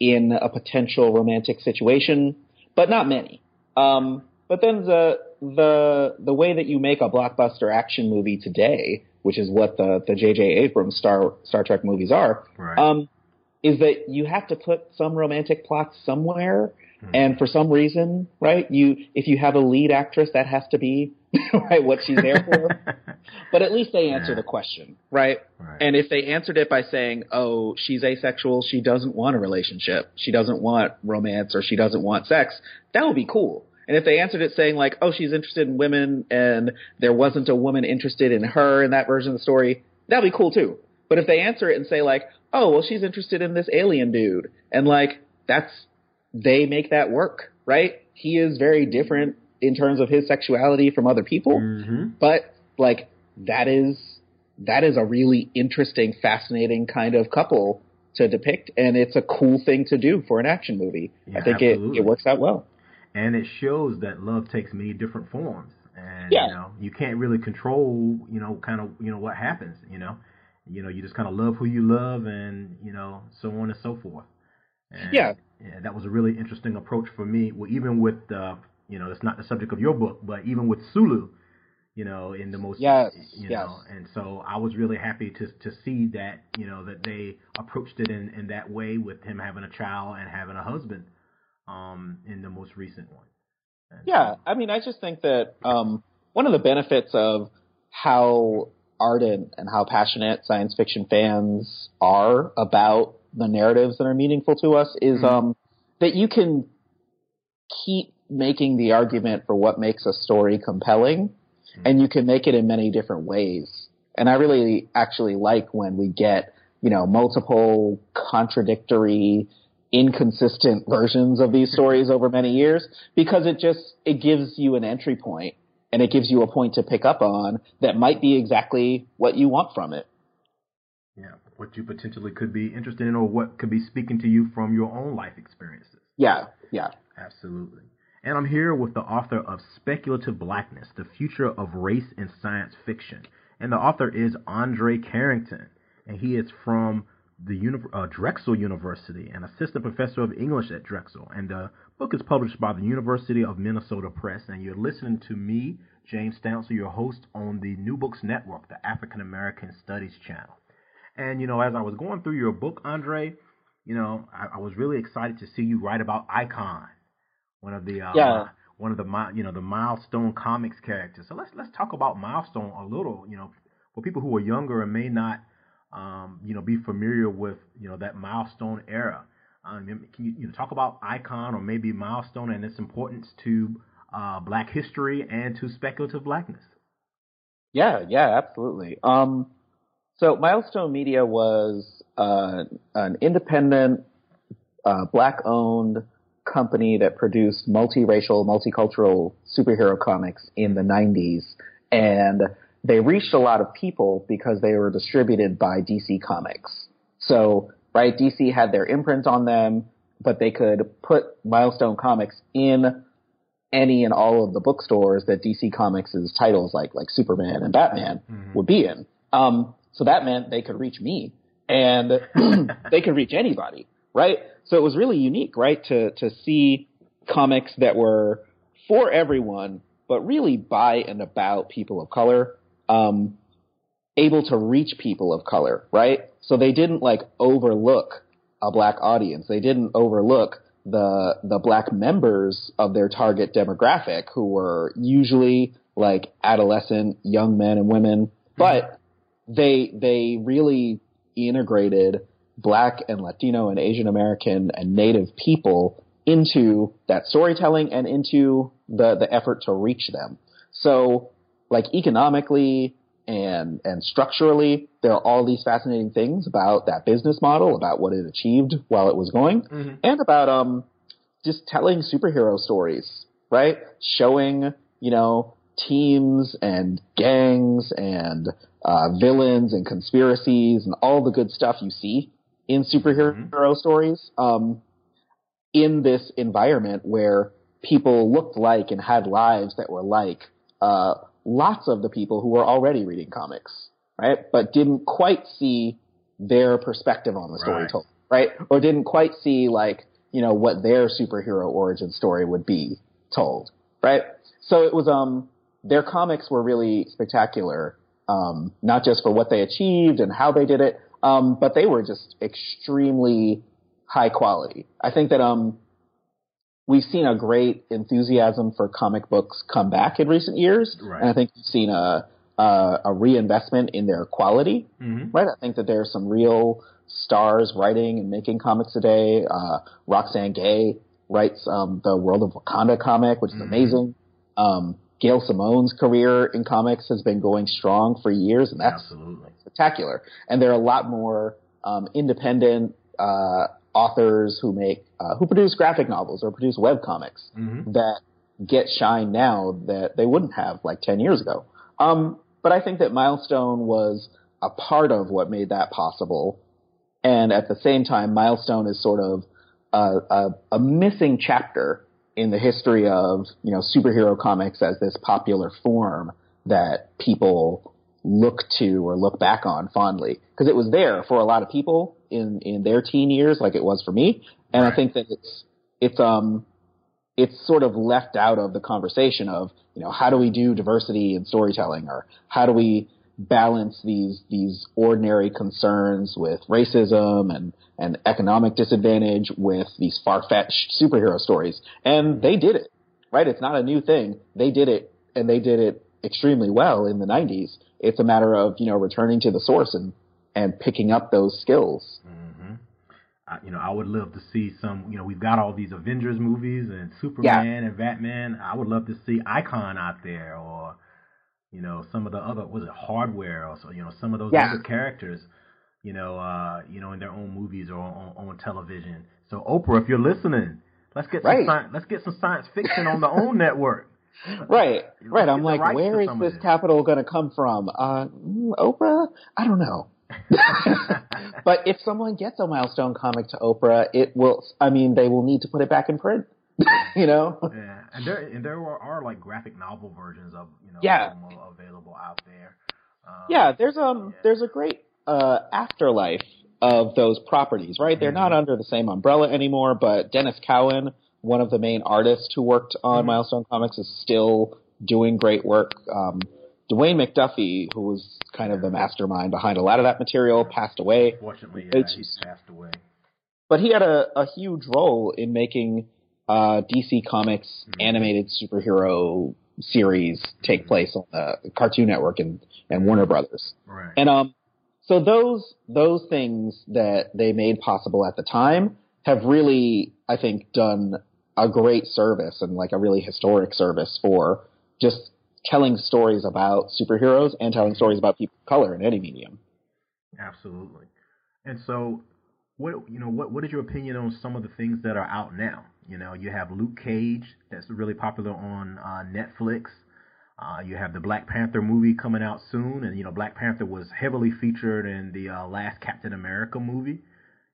in a potential romantic situation, but not many. Um, but then the the the way that you make a blockbuster action movie today, which is what the the J.J. Abrams Star Star Trek movies are, right. um, is that you have to put some romantic plot somewhere, Mm-hmm. and for some reason, right? You if you have a lead actress, that has to be right what she's there for. But at least they answer Yeah. the question, right? right. And if they answered it by saying, "Oh, she's asexual, she doesn't want a relationship, she doesn't want romance, or she doesn't want sex," that would be cool. And if they answered it saying like, "Oh, she's interested in women, and there wasn't a woman interested in her in that version of the story," that'd be cool too. But if they answer it and say like, "Oh, well, she's interested in this alien dude," and like that's they make that work, right? He is very different in terms of his sexuality from other people. Hmm but like that is that is a really interesting fascinating kind of couple to depict and it's a cool thing to do for an action movie. Yeah, i think it, it works out well. And it shows that love takes many different forms and Yeah. you know you can't really control you know kind of you know what happens you know? You know you just kind of love who you love and you know so on and so forth and, Yeah. yeah that was a really interesting approach for me well even with uh you know it's not the subject of your book but even with sulu you know, in the most, yes, you yes. know, and so I was really happy to to see that, you know, that they approached it in in that way with him having a child and having a husband, um, in the most recent one. And yeah, I mean, I just think that um, one of the benefits of how ardent and how passionate science fiction fans are about the narratives that are meaningful to us is mm-hmm. um, that you can keep making the argument for what makes a story compelling mm-hmm. and you can make it in many different ways. And I really actually like when we get, you know, multiple contradictory, inconsistent versions of these stories over many years because it just, it gives you an entry point and it gives you a point to pick up on that might be exactly what you want from it. Yeah, what you potentially could be interested in or what could be speaking to you from your own life experiences. Yeah, yeah. Absolutely. And I'm here with the author of Speculative Blackness, The Future of Race in Science Fiction. And the author is Andre Carrington, and he is from the uh, Drexel University, an assistant professor of English at Drexel. And the book is published by the University of Minnesota Press. And you're listening to me, James Stansel, your host on the New Books Network, the African American Studies channel. And, you know, as I was going through your book, Andre, you know, I, I was really excited to see you write about Icon one of the uh, yeah. one of the you know the milestone comics characters. So let's let's talk about milestone a little. You know, for people who are younger and may not um, you know be familiar with you know that milestone era. Um, can you, you know, talk about icon or maybe milestone and its importance to uh, Black history and to speculative blackness? Yeah, yeah, absolutely. Um, so Milestone Media was uh, an independent, uh, black-owned company that produced multiracial, multicultural superhero comics in the 90s. And they reached a lot of people because they were distributed by DC Comics. So, right, DC had their imprint on them, but they could put Milestone Comics in any and all of the bookstores that DC Comics' titles like like Superman and Batman mm-hmm. would be in. Um, so that meant they could reach me and they could reach anybody right? So it was really unique, right, to to see comics that were for everyone, but really by and about people of color, um, able to reach people of color, right? So they didn't like overlook a black audience. They didn't overlook the the black members of their target demographic who were usually like adolescent young men and women, but they they really integrated black and Latino and Asian American and Native people into that storytelling and into the, the effort to reach them. So like economically and, and structurally, there are all these fascinating things about that business model, about what it achieved while it was going, mm-hmm. and about, um, just telling superhero stories, right? Showing, you know, teams and gangs and uh, villains and conspiracies and all the good stuff you see in superhero mm-hmm. stories um, in this environment where people looked like and had lives that were like uh, lots of the people who were already reading comics, right? But didn't quite see their perspective on the story right. told, right? Or didn't quite see like, you know, what their superhero origin story would be told, right? So it was, um, their comics were really spectacular, um, not just for what they achieved and how they did it, um, but they were just extremely high quality. I think that um, we've seen a great enthusiasm for comic books come back in recent years, right. and I think we've seen a a, a reinvestment in their quality. Mm-hmm. Right, I think that there are some real stars writing and making comics today. Uh, Roxane Gay writes um, the World of Wakanda comic, which is mm-hmm. amazing. Um, Gail Simone's career in comics has been going strong for years, and that's Absolutely. spectacular. And there are a lot more um, independent uh, authors who make uh, who produce graphic novels or produce web comics mm-hmm. that get shine now that they wouldn't have like ten years ago. Um, but I think that Milestone was a part of what made that possible, and at the same time, Milestone is sort of a, a, a missing chapter in the history of you know superhero comics as this popular form that people look to or look back on fondly because it was there for a lot of people in in their teen years like it was for me and right. i think that it's it's um it's sort of left out of the conversation of you know how do we do diversity in storytelling or how do we balance these these ordinary concerns with racism and and economic disadvantage with these far-fetched superhero stories. And they did it right? It's not a new thing. They did it and they did it extremely well in the 90s it's a matter of you know returning to the source and and picking up those skills. Mm-hmm. I, you know i would love to see some you know we've got all these avengers movies and superman yeah. and batman. I would love to see icon out there or you know, some of the other was it hardware or so, you know, some of those yeah. other characters, you know, uh, you know, in their own movies or on, on television. So Oprah, if you're listening, let's get right. some science, let's get some science fiction on the OWN network. Right, right. I'm like, where is this capital going to come from? Uh, mm, Oprah? I don't know. but if someone gets a milestone comic to Oprah, it will. I mean, they will need to put it back in print. you know. Yeah, and there and there are, are like graphic novel versions of you know yeah. available out there. Um, yeah, there's um yeah. there's a great uh, afterlife of those properties, right? Mm-hmm. They're not mm-hmm. under the same umbrella anymore, but Denys Cowan, one of the main artists who worked on mm-hmm. Milestone Comics, is still doing great work. Um, Dwayne McDuffie, who was kind of the mastermind behind a lot of that material, passed away. Fortunately, yeah, he's passed away. But he had a, a huge role in making uh, DC Comics mm-hmm. animated superhero series take mm-hmm. place on the Cartoon Network and, and Warner Brothers. Right. And um, so those those things that they made possible at the time have really, I think, done a great service and like a really historic service for just telling stories about superheroes and telling stories about people of color in any medium. Absolutely. And so, what you know, what what is your opinion on some of the things that are out now? You know, you have Luke Cage that's really popular on uh, Netflix. Uh, you have the Black Panther movie coming out soon, and you know Black Panther was heavily featured in the uh, last Captain America movie.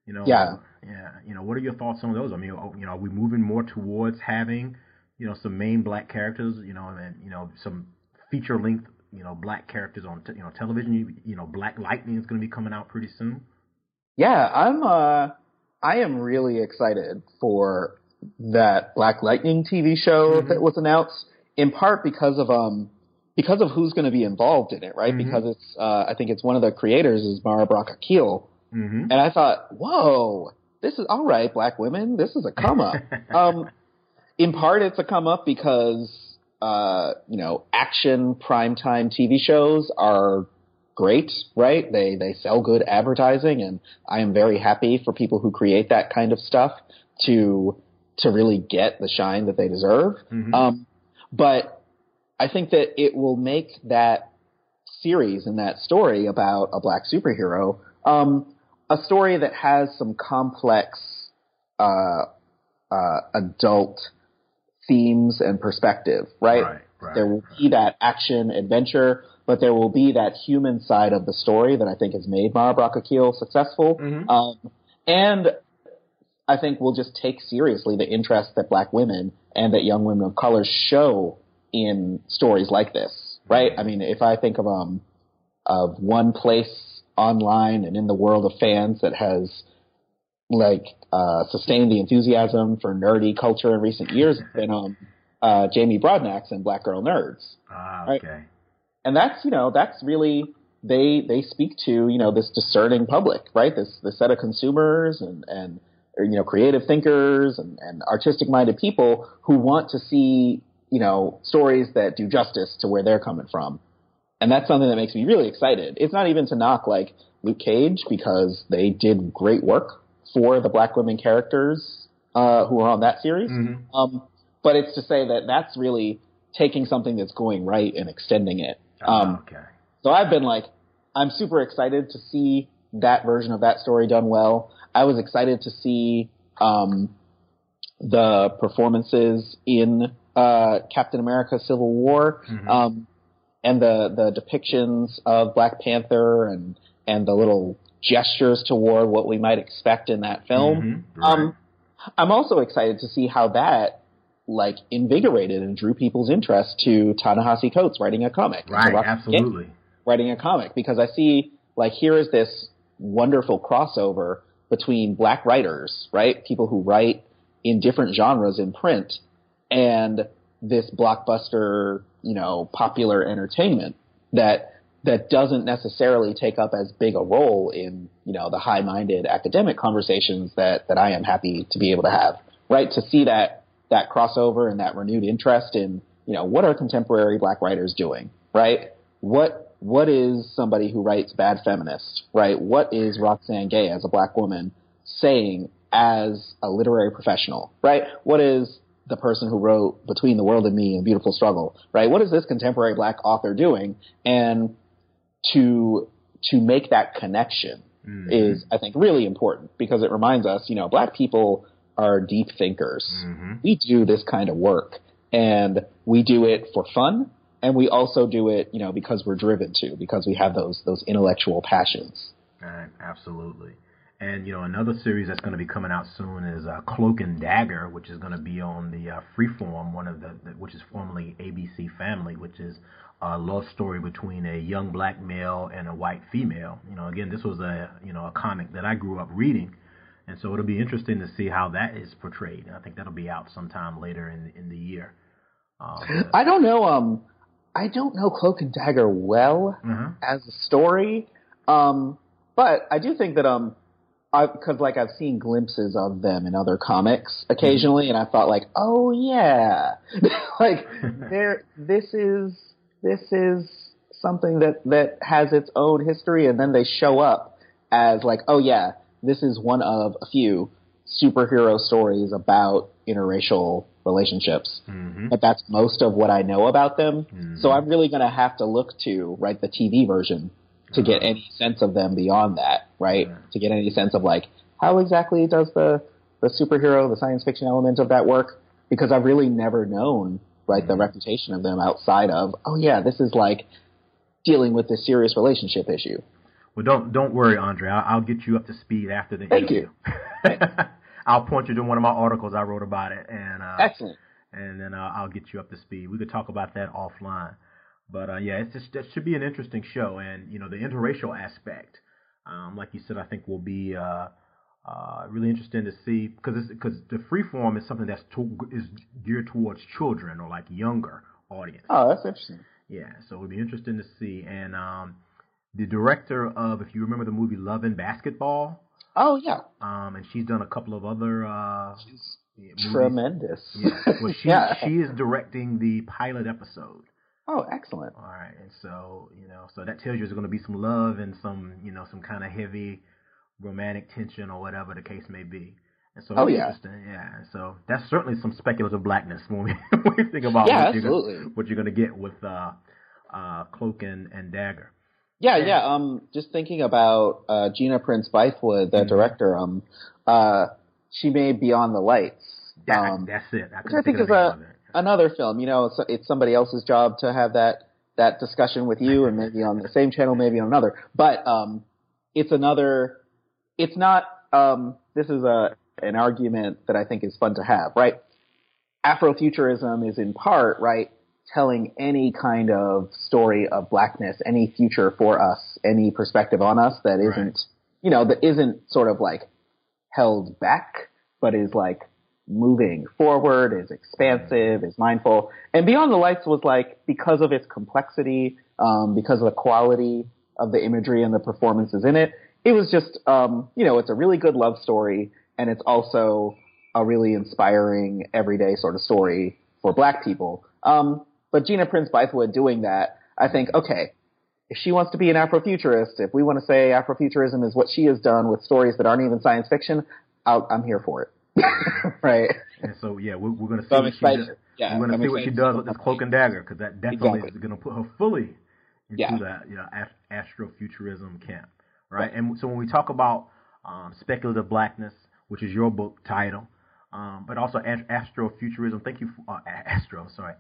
You know, yeah, yeah. You know, what are your thoughts on those? I mean, oh, you know, are we moving more towards having you know some main black characters? You know, and you know some feature length you know black characters on t- you know television. You, you know, Black Lightning is going to be coming out pretty soon. Yeah, I'm. uh I am really excited for that Black Lightning TV show mm-hmm. that was announced, in part because of um because of who's going to be involved in it, right? Mm-hmm. Because it's uh, I think it's one of the creators is Mara Brock Akil, mm-hmm. and I thought, whoa, this is all right, black women, this is a come up. um, in part, it's a come up because uh, you know action primetime TV shows are great, right? They they sell good advertising, and I am very happy for people who create that kind of stuff to to really get the shine that they deserve. Mm-hmm. Um, but I think that it will make that series and that story about a black superhero um, a story that has some complex uh, uh, adult themes and perspective, right? Right, right? There will be that action adventure, but there will be that human side of the story that I think has made Mara Brock Akil successful. Mm-hmm. Um, and I think will just take seriously the interest that black women and that young women of color show in stories like this, right? I mean, if I think of um of one place online and in the world of fans that has like uh, sustained the enthusiasm for nerdy culture in recent years, it's been um uh, Jamie Broadnax and Black Girl Nerds. Ah, okay. Right? And that's you know that's really they they speak to you know this discerning public, right? This this set of consumers and and you know, creative thinkers and, and artistic minded people who want to see, you know, stories that do justice to where they're coming from. And that's something that makes me really excited. It's not even to knock like Luke Cage because they did great work for the black women characters uh, who are on that series. Mm-hmm. Um, but it's to say that that's really taking something that's going right and extending it. Oh, um, okay. So I've been like, I'm super excited to see that version of that story done well. I was excited to see um, the performances in uh, Captain America: Civil War, mm-hmm. um, and the the depictions of Black Panther and and the little gestures toward what we might expect in that film. Mm-hmm. Right. Um, I'm also excited to see how that like invigorated and drew people's interest to Ta-Nehisi Coates writing a comic. Right, absolutely. Writing a comic because I see like here is this wonderful crossover between black writers, right? People who write in different genres in print and this blockbuster, you know, popular entertainment that that doesn't necessarily take up as big a role in you know the high-minded academic conversations that that I am happy to be able to have. Right to see that that crossover and that renewed interest in you know what are contemporary black writers doing, right? What what is somebody who writes bad feminist, right? What is Roxane Gay as a black woman saying as a literary professional, right? What is the person who wrote Between the World and Me and Beautiful Struggle, right? What is this contemporary black author doing? And to to make that connection mm-hmm. is, I think, really important because it reminds us, you know, black people are deep thinkers. Mm-hmm. We do this kind of work and we do it for fun and we also do it, you know, because we're driven to, because we have those those intellectual passions. Right, absolutely. And you know, another series that's going to be coming out soon is uh, Cloak and Dagger, which is going to be on the uh, Freeform, one of the, the, which is formerly ABC Family, which is a love story between a young black male and a white female. You know, again, this was a you know a comic that I grew up reading, and so it'll be interesting to see how that is portrayed. And I think that'll be out sometime later in in the year. Um, I don't know. Um, I don't know Cloak and Dagger well mm-hmm. as a story, um, but I do think that um because like I've seen glimpses of them in other comics occasionally, and I thought like, oh yeah, like there, this is this is something that that has its own history, and then they show up as like, oh yeah, this is one of a few superhero stories about interracial relationships. Mm-hmm. But that's most of what I know about them. Mm-hmm. So I'm really going to have to look to write the TV version to get any sense of them beyond that, right? Yeah. To get any sense of like how exactly does the the superhero, the science fiction element of that work? Because I've really never known right the mm-hmm. reputation of them outside of oh yeah, this is like dealing with this serious relationship issue. Well, don't don't worry, Andre. I'll, I'll get you up to speed after the Thank interview. you. I'll point you to one of my articles I wrote about it, and uh, excellent. And then uh, I'll get you up to speed. We could talk about that offline. But uh, yeah, it's just, it should be an interesting show, and you know the interracial aspect, um, like you said, I think will be uh, uh, really interesting to see because because the freeform is something that's to, is geared towards children or like younger audience. Oh, that's interesting. Yeah, so it'll be interesting to see. And um, the director of, if you remember the movie Love and Basketball. Oh yeah. Um, and she's done a couple of other. Uh, she's tremendous. Yeah. Well, she yeah. she is directing the pilot episode. Oh, excellent. All right, and so you know, so that tells you there's going to be some love and some, you know, some kind of heavy romantic tension or whatever the case may be. And so, oh yeah, interesting. yeah. So that's certainly some speculative blackness when we, when we think about yeah, what, absolutely. You're, what you're going to get with uh, uh, Cloak and, and Dagger. Yeah, yeah. Um, just thinking about uh, Gina Prince Bythewood, the mm-hmm. director. Um, uh, she made Beyond the Lights. Um, that's it. I which I think is a another film. You know, it's, it's somebody else's job to have that that discussion with you, and maybe on the same channel, maybe on another. But um, it's another. It's not. Um, this is a an argument that I think is fun to have, right? Afrofuturism is in part right telling any kind of story of blackness, any future for us, any perspective on us that isn't, right. you know, that isn't sort of like held back, but is like moving forward, is expansive, is mindful. And Beyond the Lights was like, because of its complexity, um, because of the quality of the imagery and the performances in it, it was just, um, you know, it's a really good love story, and it's also a really inspiring everyday sort of story for black people. Um, but Gina Prince Bythewood doing that, I think, okay, if she wants to be an Afrofuturist, if we want to say Afrofuturism is what she has done with stories that aren't even science fiction, i am here for it. right. And so yeah, we're, we're going to see so what she does. Yeah, we're going to see what she does with this cloak and dagger because that definitely exactly. is going to put her fully into yeah. that you know astrofuturism camp, right? right? And so when we talk about um, speculative blackness, which is your book title, um, but also astrofuturism. Thank you, for, uh, astro, sorry,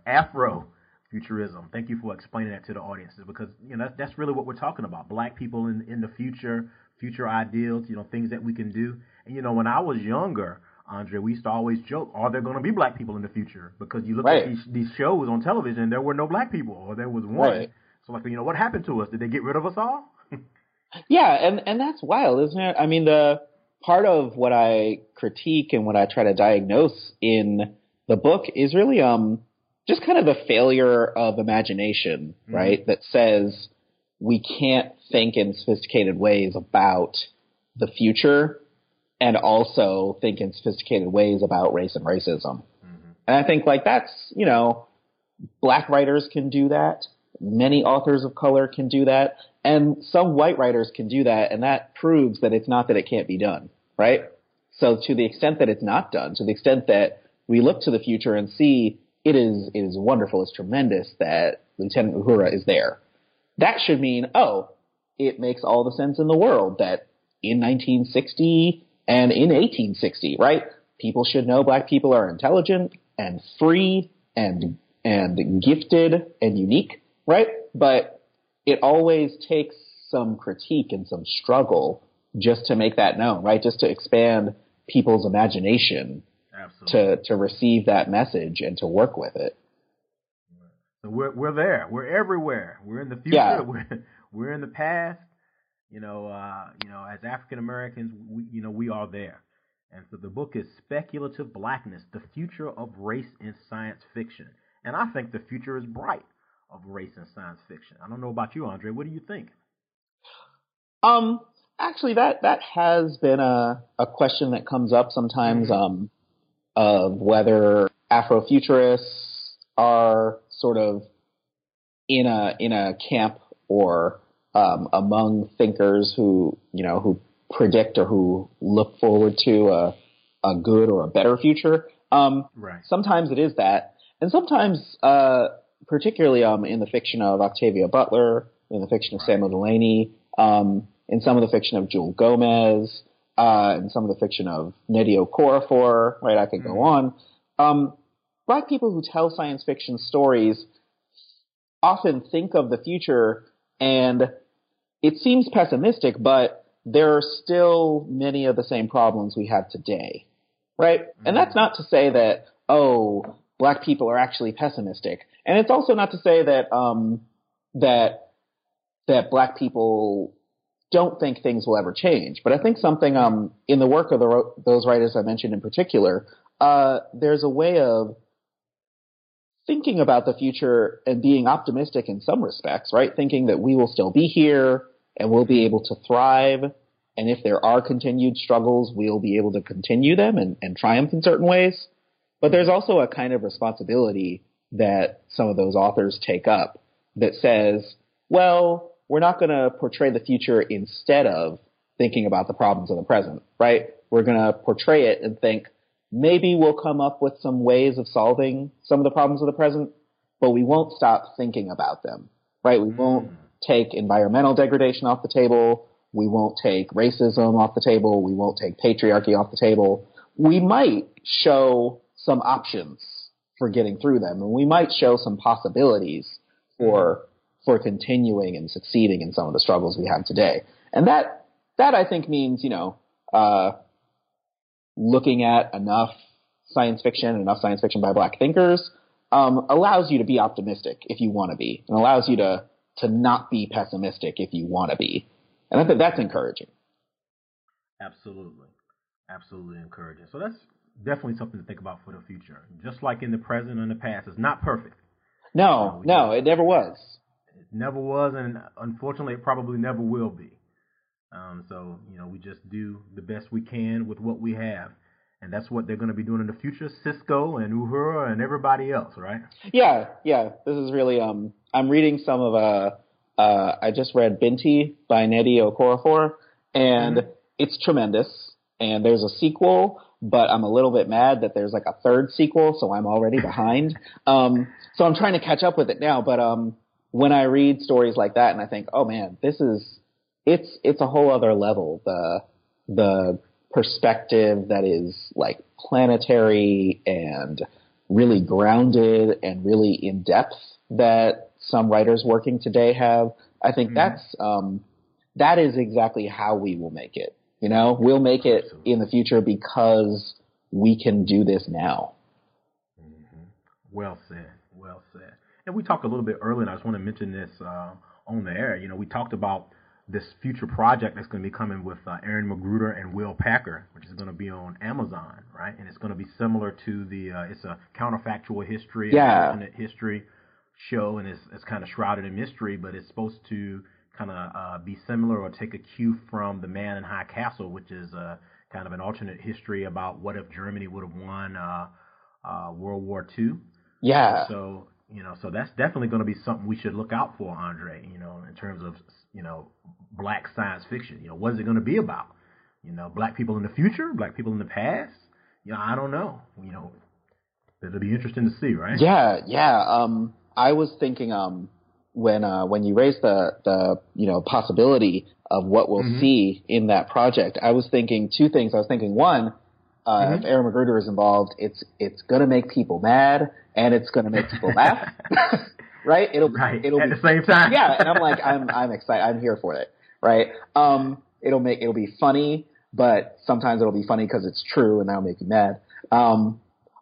Afrofuturism. Thank you for explaining that to the audiences because you know that's, that's really what we're talking about. Black people in in the future, future ideals, you know, things that we can do. And you know, when I was younger, Andre, we used to always joke, are there going to be black people in the future? Because you look right. at these, these shows on television, there were no black people, or there was one. Right. So, like, you know, what happened to us? Did they get rid of us all? yeah, and and that's wild, isn't it? I mean, the part of what I critique and what I try to diagnose in the book is really um just kind of a failure of imagination, mm-hmm. right? That says we can't think in sophisticated ways about the future and also think in sophisticated ways about race and racism. Mm-hmm. And I think like that's, you know, black writers can do that. Many authors of color can do that. And some white writers can do that. And that proves that it's not that it can't be done, right? So to the extent that it's not done, to the extent that we look to the future and see it is, it is wonderful, it's tremendous that Lieutenant Uhura is there. That should mean, oh, it makes all the sense in the world that in 1960 and in 1860, right? People should know black people are intelligent and free and and gifted and unique, right? But it always takes some critique and some struggle just to make that known, right? Just to expand people's imagination Absolutely. to to receive that message and to work with it. So we're we're there. We're everywhere. We're in the future. Yeah. We're we're in the past. You know, uh, you know, as African Americans, we you know we are there. And so the book is Speculative Blackness: The Future of Race in Science Fiction. And I think the future is bright of race in science fiction. I don't know about you, Andre. What do you think? Um, actually, that that has been a a question that comes up sometimes. Mm-hmm. Um, of whether Afrofuturists are sort of in a in a camp or um, among thinkers who you know who predict or who look forward to a a good or a better future. Um, right. Sometimes it is that, and sometimes, uh, particularly um, in the fiction of Octavia Butler, in the fiction of right. Samuel Delany, um, in some of the fiction of Jewelle Gomez, uh, in some of the fiction of Nnedi Okorafor, right? I could mm-hmm. go on. Um, black people who tell science fiction stories often think of the future and it seems pessimistic, but there are still many of the same problems we have today, right? Mm-hmm. And that's not to say that, oh, black people are actually pessimistic. And it's also not to say that, um, that, that black people don't think things will ever change. But I think something um, in the work of the, those writers I mentioned in particular, uh, there's a way of thinking about the future and being optimistic in some respects, right? Thinking that we will still be here and we'll be able to thrive. And if there are continued struggles, we'll be able to continue them and, and triumph in certain ways. But there's also a kind of responsibility that some of those authors take up that says, well, we're not going to portray the future instead of thinking about the problems of the present, right? We're going to portray it and think maybe we'll come up with some ways of solving some of the problems of the present, but we won't stop thinking about them, right? We won't hmm. take environmental degradation off the table. We won't take racism off the table. We won't take patriarchy off the table. We might show some options for getting through them and we might show some possibilities for hmm. For continuing and succeeding in some of the struggles we have today. And that, that I think means, you know, uh, looking at enough science fiction, enough science fiction by black thinkers, um, allows you to be optimistic if you want to be, and allows you to, to not be pessimistic if you want to be. And I think that's encouraging. Absolutely. Absolutely encouraging. So that's definitely something to think about for the future. Just like in the present and the past, it's not perfect. No, no, it never was never was, and unfortunately, it probably never will be. Um, so you know, we just do the best we can with what we have, and that's what they're going to be doing in the future. Sisko and Uhura and everybody else, right? Yeah, yeah. This is really. Um, I'm reading some of uh, uh I just read Binti by Nnedi Okorafor, and mm-hmm. it's tremendous. And there's a sequel, but I'm a little bit mad that there's like a third sequel, so I'm already behind. Um, so I'm trying to catch up with it now, but um, when I read stories like that and I think, oh man, this is it's it's a whole other level. The the perspective that is like planetary and really grounded and really in depth that some writers working today have. I think mm-hmm. that's um, that is exactly how we will make it. You know, we'll make it in the future because we can do this now. Mm-hmm. Well said. Well said. And we talked a little bit earlier, and I just want to mention this uh, on the air. You know, we talked about this future project that's going to be coming with uh, Aaron McGruder and Will Packer, which is going to be on Amazon, right? And it's going to be similar to the uh, it's a counterfactual history, yeah. alternate history show, and it's it's kind of shrouded in mystery, but it's supposed to kind of uh, be similar or take a cue from The Man in High Castle, which is uh, kind of an alternate history about what if Germany would have won uh, uh, World War II. Yeah. So you know, so that's definitely going to be something we should look out for, Andre. You know, in terms of you know black science fiction. You know, what is it going to be about? You know, black people in the future, black people in the past. You know, I don't know. You know, it'll be interesting to see, right? Yeah, yeah. Um, I was thinking, um, when uh, when you raised the the you know possibility of what we'll mm-hmm. see in that project, I was thinking two things. I was thinking one, uh, mm-hmm. if Aaron McGruder is involved, it's it's going to make people mad and it's going to make people laugh, right? It'll right. it'll at be, the same time. yeah, and I'm like I'm I'm excited. I'm here for it, right? Um, it'll make it'll be funny, but sometimes it'll be funny because it's true and that'll make you mad. Um,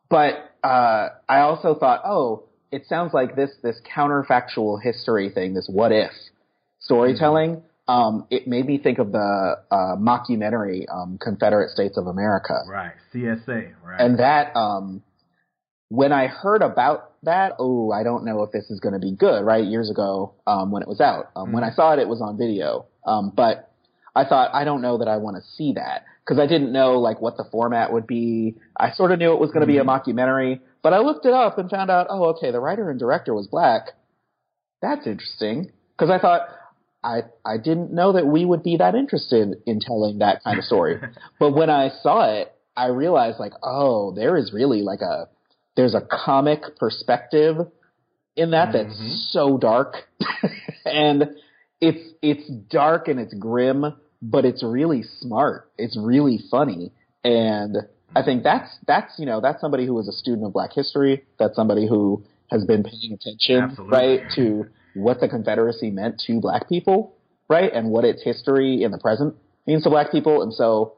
but uh, I also thought, oh it sounds like this this counterfactual history thing, this what if storytelling. Mm-hmm. Um, it made me think of the uh, mockumentary um, Confederate States of America. Right, CSA. Right. And that um, when I heard about that, oh, I don't know if this is going to be good. Right, years ago um, when it was out. Um, mm-hmm. When I saw it, it was on video. Um, but I thought I don't know that I want to see that because I didn't know like what the format would be. I sort of knew it was going to mm-hmm. be a mm-hmm. mockumentary, but I looked it up and found out, oh, okay, the writer and director was black. That's interesting. Because I thought, I, I didn't know that we would be that interested in telling that kind of story. but when I saw it, I realized like, oh, there is really like a, there's a comic perspective in that mm-hmm. that's so dark. and it's, it's dark and it's grim, but it's really smart. It's really funny. And I think that's that's you know that's somebody who is a student of Black history. That's somebody who has been paying attention, Absolutely. right, to what the Confederacy meant to Black people, right, and what its history in the present means to Black people. And so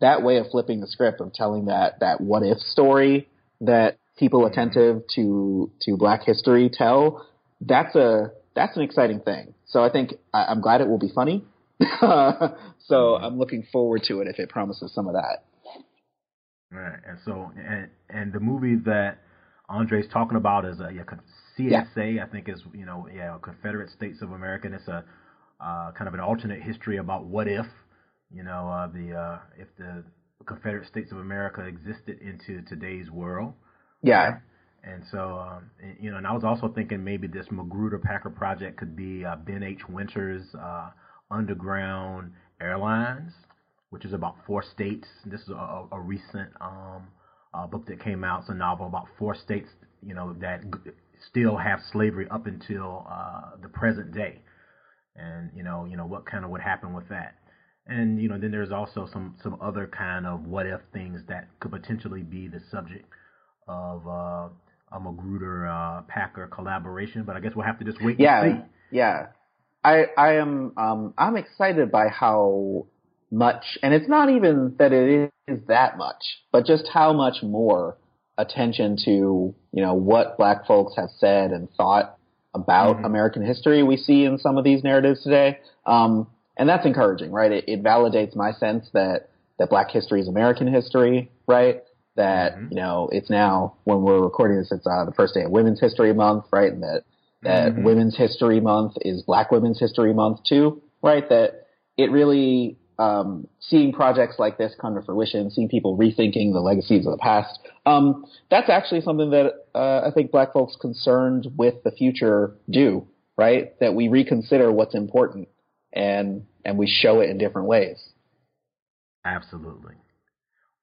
that way of flipping the script of telling that that what if story that people mm-hmm. attentive to to Black history tell, that's a that's an exciting thing. So I think I, I'm glad it will be funny. so mm-hmm. I'm looking forward to it if it promises some of that. Right, and so and and the movie that Andre's talking about is a yeah, CSA. Yeah. I think is you know yeah Confederate States of America. And it's a uh, kind of an alternate history about what if you know uh, the uh, if the Confederate States of America existed into today's world. Yeah. And so, um, you know, and I was also thinking maybe this McGruder Packer project could be uh, Ben H. Winters' uh, Underground Airlines which is about four states. This is a, a recent um, uh, book that came out. It's a novel about four states, you know, that still have slavery up until uh, the present day, and you know, you know what kind of would happen with that. And you know, then there's also some some other kind of what if things that could potentially be the subject of uh, a McGruder uh, Packer collaboration. But I guess we'll have to just wait yeah, and see. Yeah, I I am um, I'm excited by how much, and it's not even that it is that much, but just how much more attention to, you know, what black folks have said and thought about mm-hmm. American history we see in some of these narratives today. Um, and that's encouraging, right? It, it, validates my sense that, that black history is American history, right? That, mm-hmm. you know, it's now, when we're recording this, it's uh, the first day of Women's History Month, right? And that, that mm-hmm. Women's History Month is Black Women's History Month too, right? That it really um, seeing projects like this come to fruition, seeing people rethinking the legacies of the past, um, that's actually something that uh, I think black folks concerned with the future do, right? That we reconsider what's important and and we show it in different ways. Absolutely.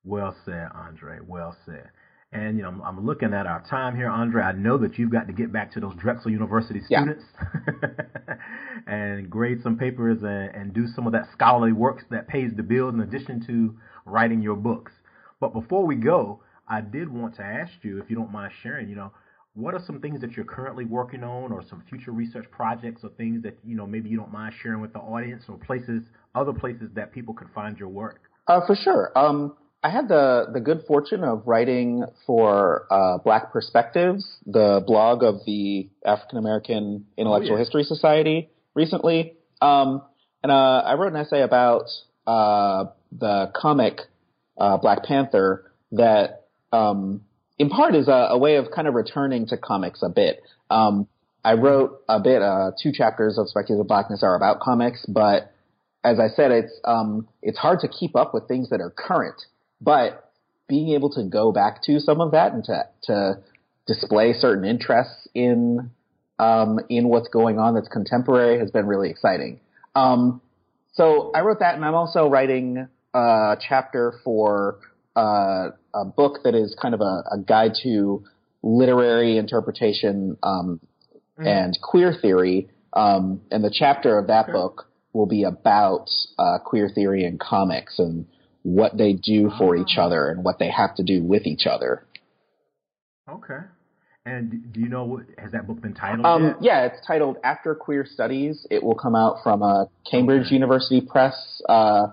Well said, Andre. Well said. And you know, I'm, I'm, looking at our time here, Andre. I know that you've got to get back to those Drexel University students yeah. and grade some papers and, and, do some of that scholarly work that pays the bills in addition to writing your books. But before we go, I did want to ask you, if you don't mind sharing, you know, what are some things that you're currently working on, or some future research projects, or things that you know maybe you don't mind sharing with the audience, or places, other places that people could find your work? Uh, for sure. Um, I had the the good fortune of writing for uh, Black Perspectives, the blog of the African American Intellectual oh, yeah. History Society recently. Um, and uh, I wrote an essay about uh, the comic uh, Black Panther that, um, in part, is a, a, way of kind of returning to comics a bit. Um, I wrote a bit, uh, two chapters of Speculative Blackness are about comics, but as I said, it's um, it's hard to keep up with things that are current. But being able to go back to some of that and to to display certain interests in um, in what's going on that's contemporary has been really exciting. Um, so I wrote that, and I'm also writing a chapter for uh, a book that is kind of a, a guide to literary interpretation um, mm. and queer theory. Um, and the chapter of that book will be about uh, queer theory and comics and what they do for each ah. other and what they have to do with each other. Okay. And do you know what has that book been titled? Um, yet? Yeah, it's titled After Queer Studies. It will come out from uh, Cambridge okay. University Press. Uh,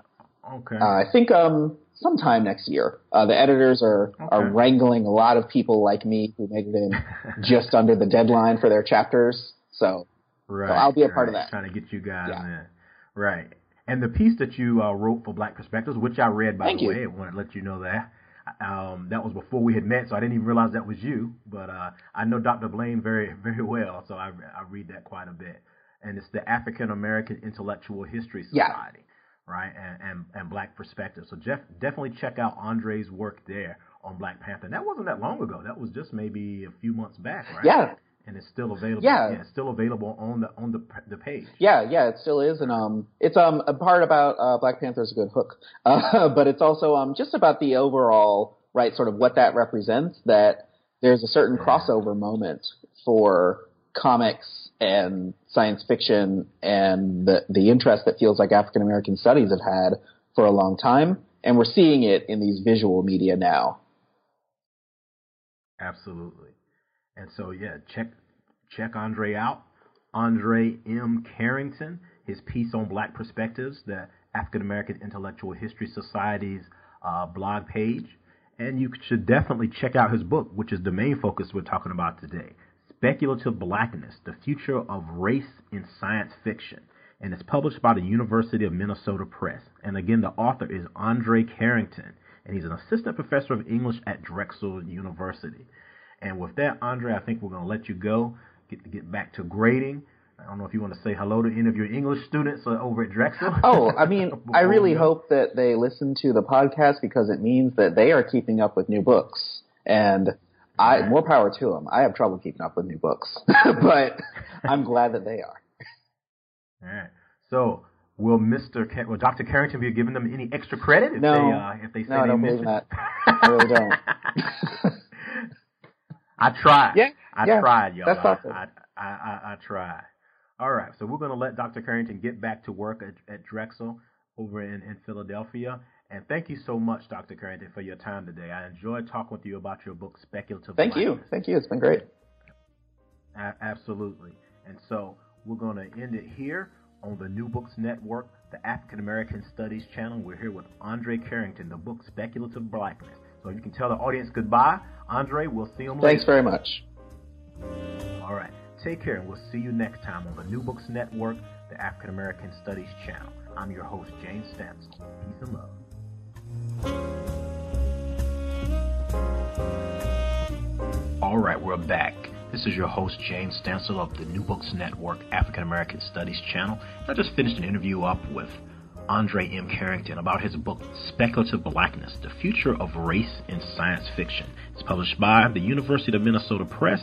okay. Uh, I think um, sometime next year. Uh, the editors are okay. are wrangling a lot of people like me who made it in just under the deadline for their chapters. So, right, so I'll be a right. part of that. Trying to get you guys yeah. in. Right. And the piece that you uh, wrote for Black Perspectives, which I read by Thank the you. way, I want to let you know that. Um, that was before we had met, so I didn't even realize that was you. But uh, I know Dr. Blain very, very well, so I, I read that quite a bit. And it's the African American Intellectual History Society, yeah. Right? And, and and Black perspective. So Jeff, definitely check out Andre's work there on Black Panther. And that wasn't that long ago. That was just maybe a few months back, right? Yeah, and it's still available. Yeah. yeah, it's still available on the on the the page. Yeah, yeah, it still is, and um, it's um a part about uh, Black Panther is a good hook, uh, but it's also um just about the overall right sort of what that represents. That there's a certain yeah. crossover moment for comics and science fiction and the the interest that feels like African American studies have had for a long time, and we're seeing it in these visual media now. Absolutely. And so, yeah, check check Andre out. Andre M. Carrington, his piece on Black Perspectives, the African American Intellectual History Society's uh, blog page. And you should definitely check out his book, which is the main focus we're talking about today Speculative Blackness The Future of Race in Science Fiction. And it's published by the University of Minnesota Press. And again, the author is Andre Carrington, and he's an assistant professor of English at Drexel University. And with that, Andre, I think we're going to let you go, get get back to grading. I don't know if you want to say hello to any of your English students uh, over at Drexel. Oh, I mean, I really hope that they listen to the podcast because it means that they are keeping up with new books. And I, more power to them. I have trouble keeping up with new books, but I'm glad that they are. All right. So, will Mr. Car- will Dr. Carrington be giving them any extra credit if no. they uh, if they say no, they I don't believe that. I really don't. I tried. Yeah, I yeah, tried, y'all. That's awesome. I, I, I, I tried. All right, so we're going to let Dr. Carrington get back to work at, at Drexel over in, in Philadelphia. And thank you so much, Dr. Carrington, for your time today. I enjoyed talking with you about your book, Speculative Blackness. Thank Blackness. you. Thank you. It's been great. A- absolutely. And so we're going to end it here on the New Books Network, the African American Studies channel. We're here with Andre Carrington, the book Speculative Blackness. So you can tell the audience goodbye. Andre, we'll see you later. Thanks very much. All right. Take care, and we'll see you next time on the New Books Network, the African American Studies channel. I'm your host, James Stansel. Peace and love. All right, we're back. This is your host, James Stansel of the New Books Network African American Studies channel. I just finished an interview up with Andre M. Carrington about his book Speculative Blackness The Future of Race in Science Fiction. It's published by the University of Minnesota Press.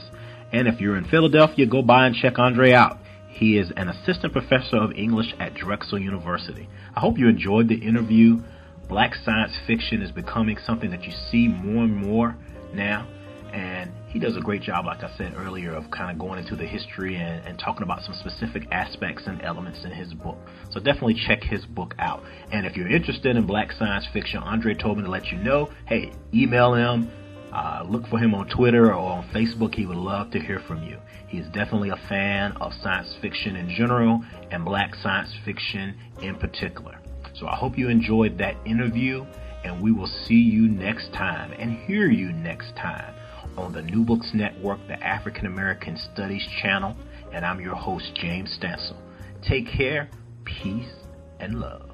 And if you're in Philadelphia, go by and check Andre out. He is an assistant professor of English at Drexel University. I hope you enjoyed the interview. Black science fiction is becoming something that you see more and more now. And he does a great job, like I said earlier, of kind of going into the history and, and, talking about some specific aspects and elements in his book. So definitely check his book out. And if you're interested in black science fiction, Andre told me to let you know. Hey, email him. Uh, look for him on Twitter or on Facebook. He would love to hear from you. He's definitely a fan of science fiction in general and black science fiction in particular. So I hope you enjoyed that interview, and we will see you next time and hear you next time on the New Books Network, the African American Studies channel, and I'm your host, James Stansel. Take care, peace, and love.